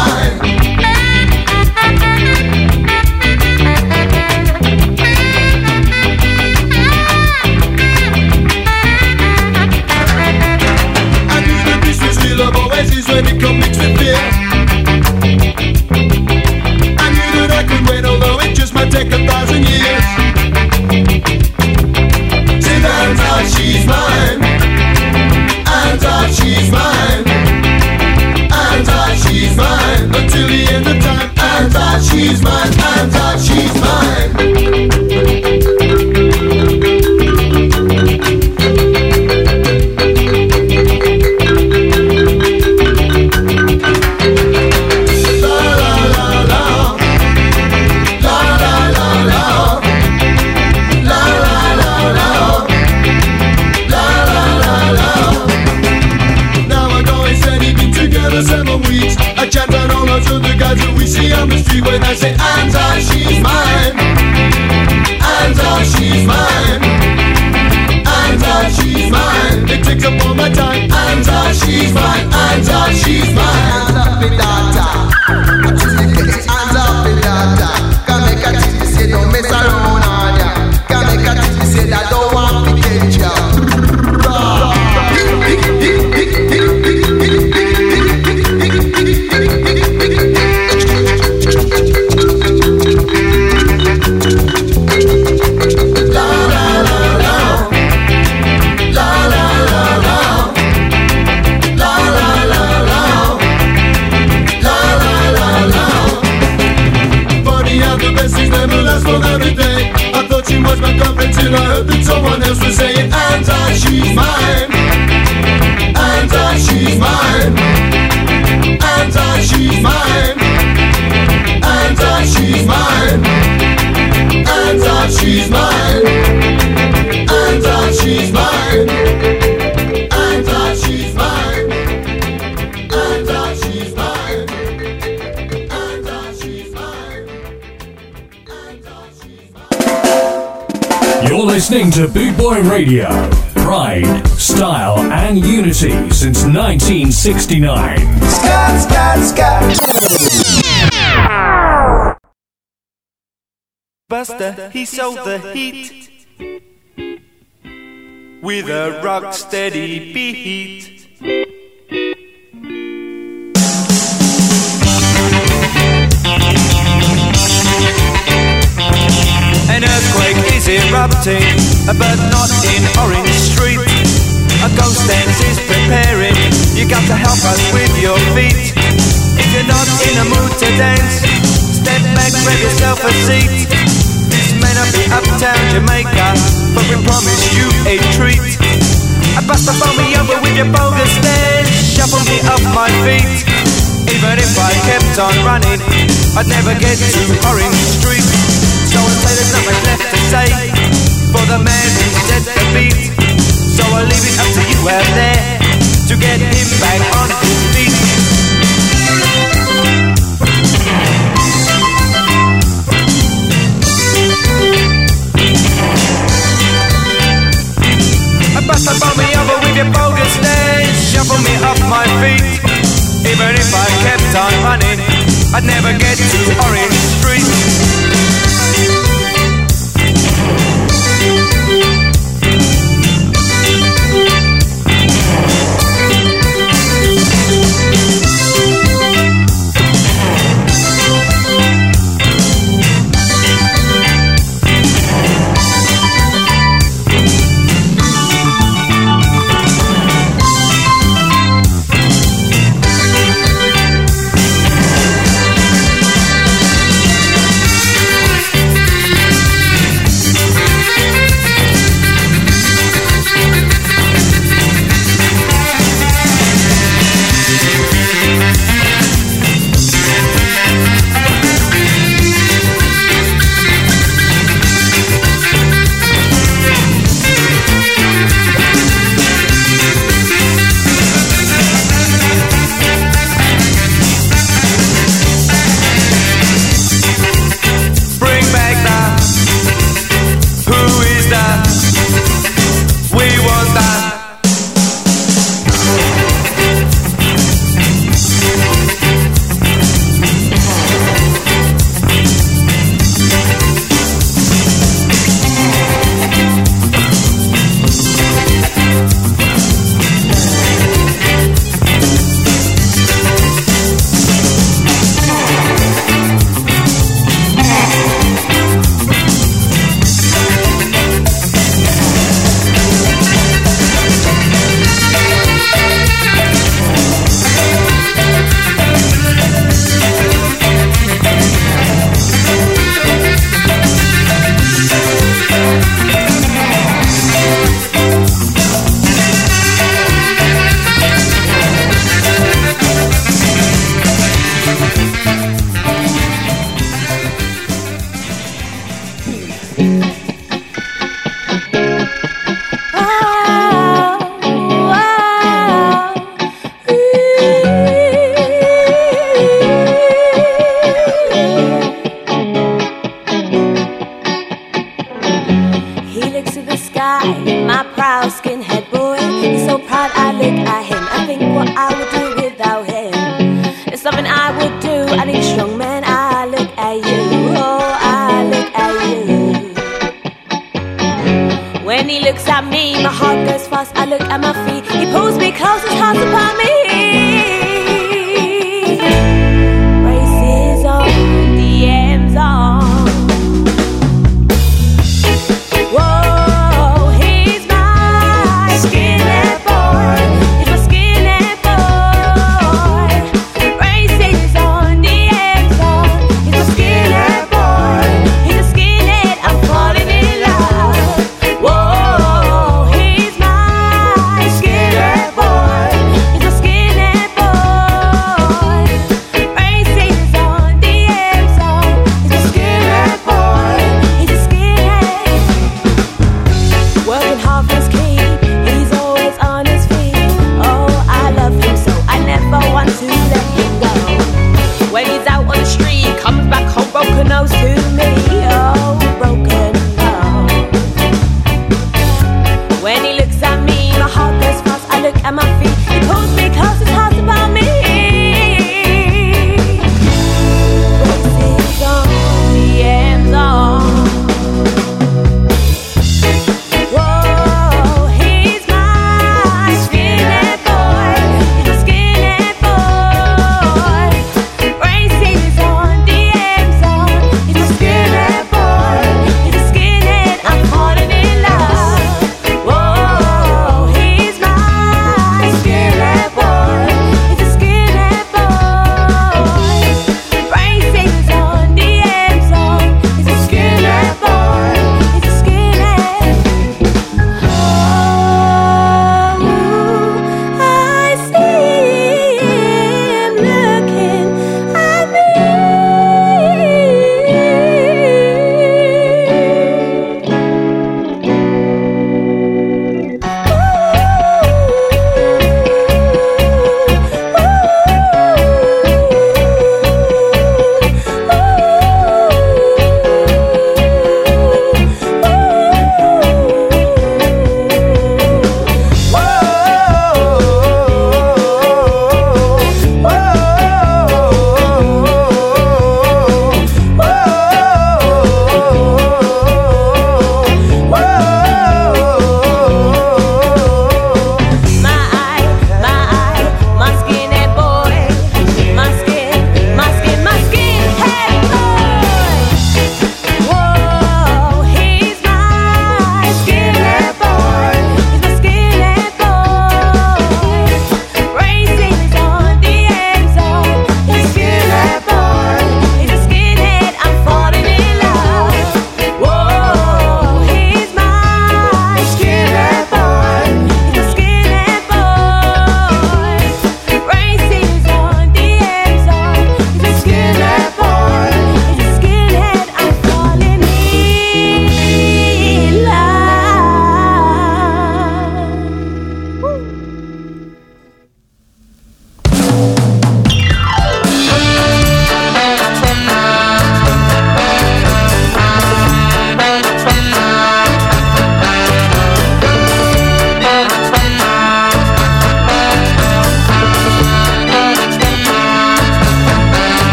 S4: Listening to Boot Boy Radio. Pride, style, and unity since 1969.
S6: Scat, scat, scat.
S18: Buster, he sold the heat with a rock steady beat. But not in Orange Street. A ghost dance is preparing. You got to help us with your feet. If you're not in a mood to dance, step back, grab yourself a seat. This may not be uptown Jamaica, but we promise you a treat. I bust the phone me over with your bogus dance, shuffle me off my feet. Even if I kept on running, I'd never get to Orange Street. So I say there's nothing left to say for the man who set the beat. So I'll leave it up to you out there to get him back on his feet. Bust up on me over with your bogus dance, shuffle me off my feet. Even if I kept on running, I'd never get to Orange Street.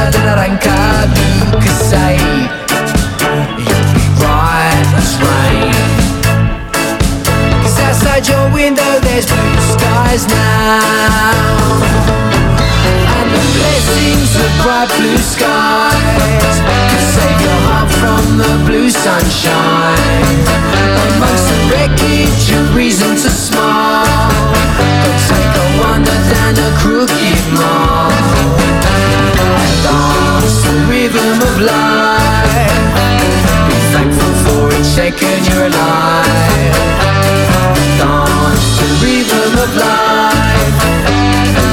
S10: Nectar that arranca, Lucozade. You'll be right rain. Cause outside your window there's blue skies now And the blessings of bright blue skies Can save your heart from the blue sunshine Amongst the wreckage a reason to smile Go take a wander down the crooked rhythm of life. Be thankful for each second you're alive Dance the rhythm of life.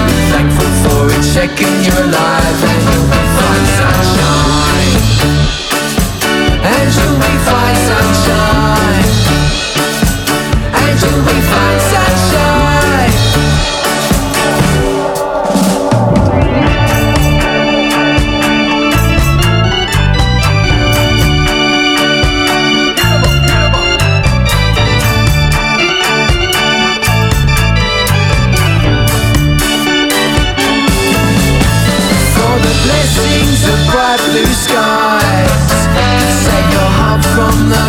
S10: Be thankful for each second you're alive And you'll be fine sunshine. And you'll be fine sunshine. And you'll be fine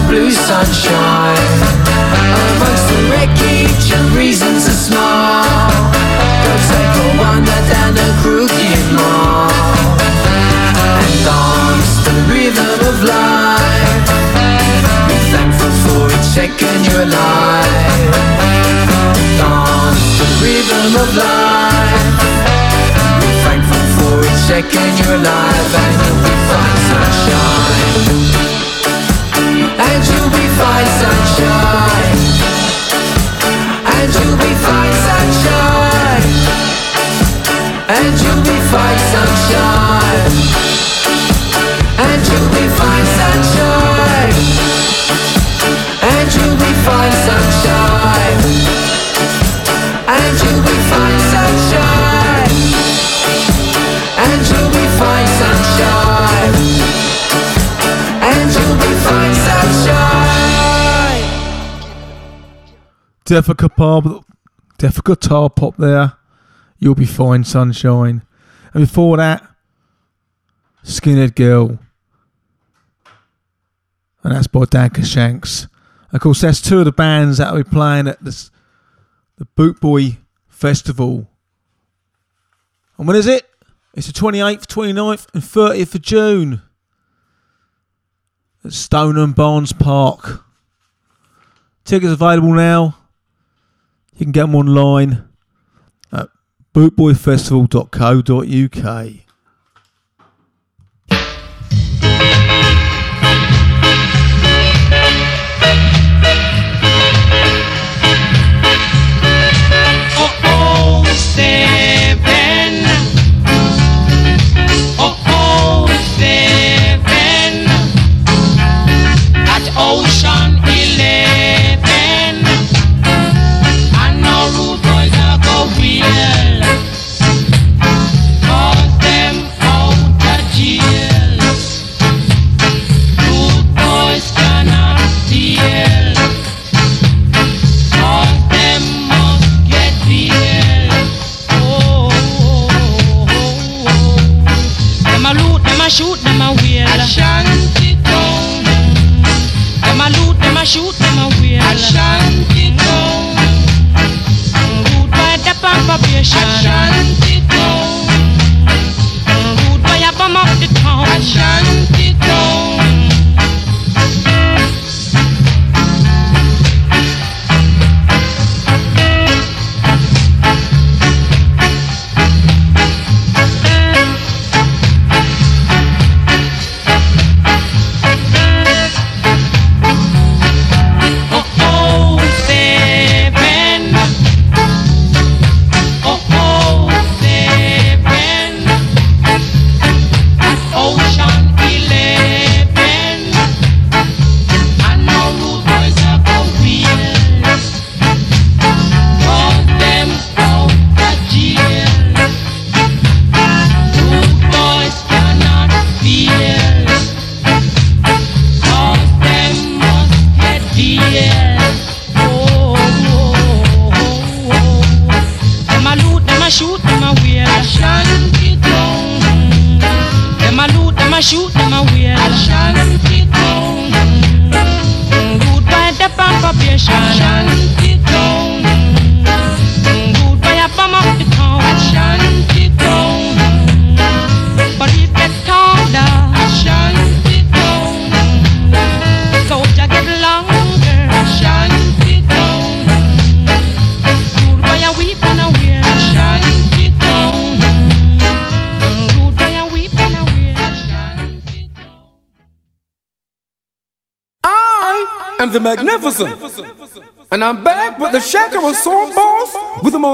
S10: blue sunshine. Amongst the wreckage and reasons to smile Go take a wander down the crooked mall And dance the rhythm of life. Be thankful for each second you're alive. Dance the rhythm of life. Be thankful for each second you're alive. And you'll be fine sunshine And you'll be fine sunshine. And you'll be fine sunshine. And you'll be fine sunshine. And you'll be fine sunshine. And you'll be fine sunshine. And you'll be fine sunshine
S3: Deaf guitar, deaf guitar pop there. You'll be fine, sunshine. And before that, Skinhead Girl. And that's by Dakka Skanks. Of course, that's two of the bands that will be playing at this, the Boot Boy Festival. And when is it? It's the 28th, 29th, and 30th of June at Stonham Barns Park. Tickets available now. You can get them online at bootboyfestival.co.uk.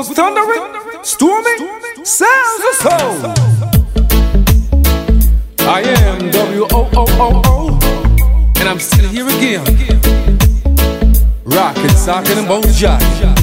S19: With thundering, stormy sounds of soul. I am W O O O O, and I'm still here again. Rockin', sockin', and both jockin'.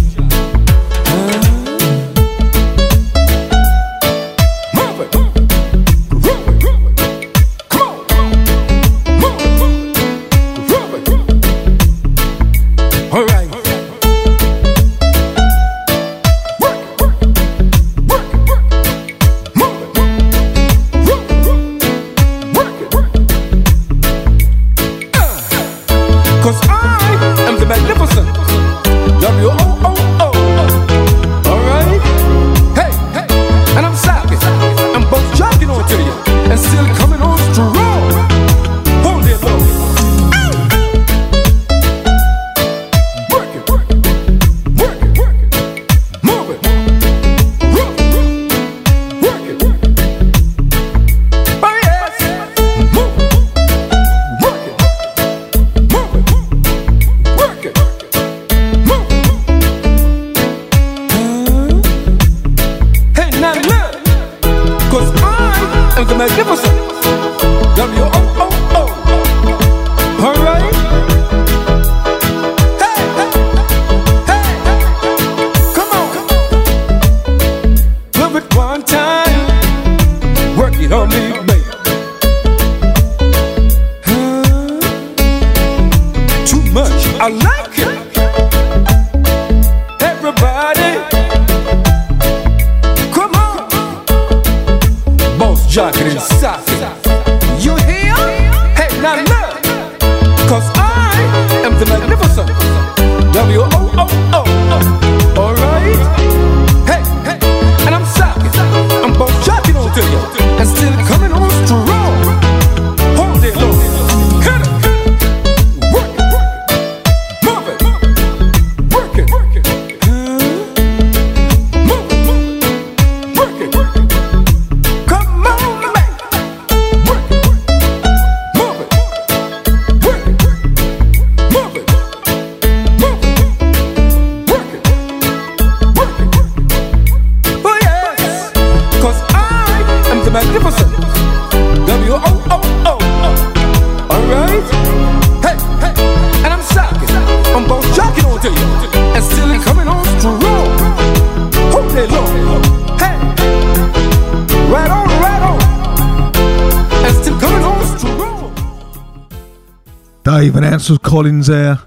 S3: Collins there,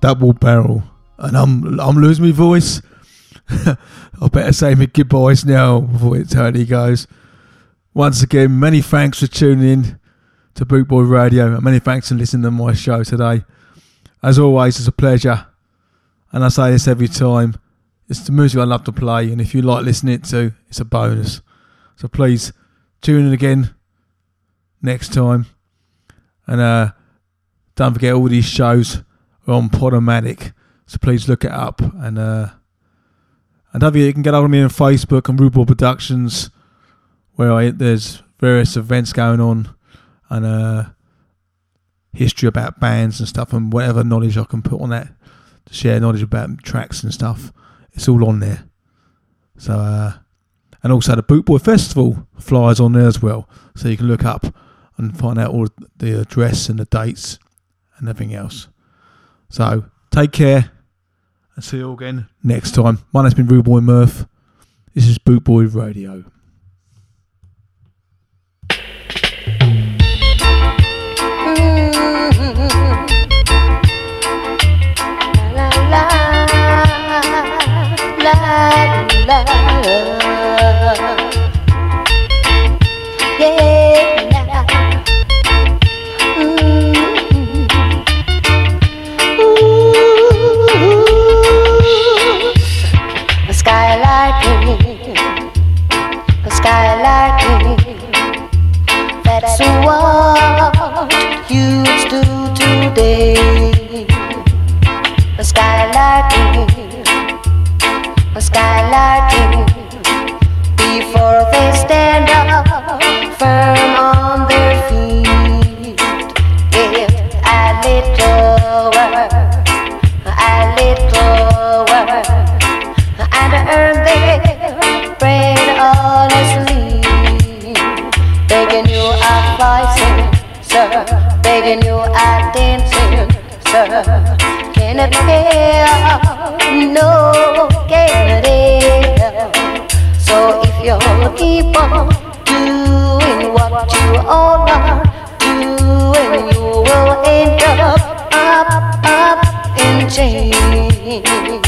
S3: double barrel, and I'm I'm losing my voice. [laughs] I better say my goodbyes now before it totally goes. Once again, many thanks for tuning in to Bootboy Radio, and many thanks for listening to my show today. As always, it's a pleasure, and I say this every time. It's the music I love to play, and if you like listening to, it, it's a bonus. So please tune in again next time, and uh, don't forget all these shows are on Podomatic, so please look it up. And uh, and don't forget you can get hold of me on Facebook and Boy Productions, where I, there's various events going on and uh, history about bands and stuff, and whatever knowledge I can put on that to share knowledge about tracks and stuff. It's all on there. So uh, and also the Bootboy Festival flyers on there as well, so you can look up and find out all the address and the dates and everything else. So take care and see you all again next time. My name's been Rudeboy Murph. This is Bootboy Radio. [laughs]
S20: La la la la. Yeah. That's what you do today. The skylight the skylight begging you are dancing, sir. Can it pay? No, can it? So if you keep on doing what you all are doing, you will end up, up, up in chains.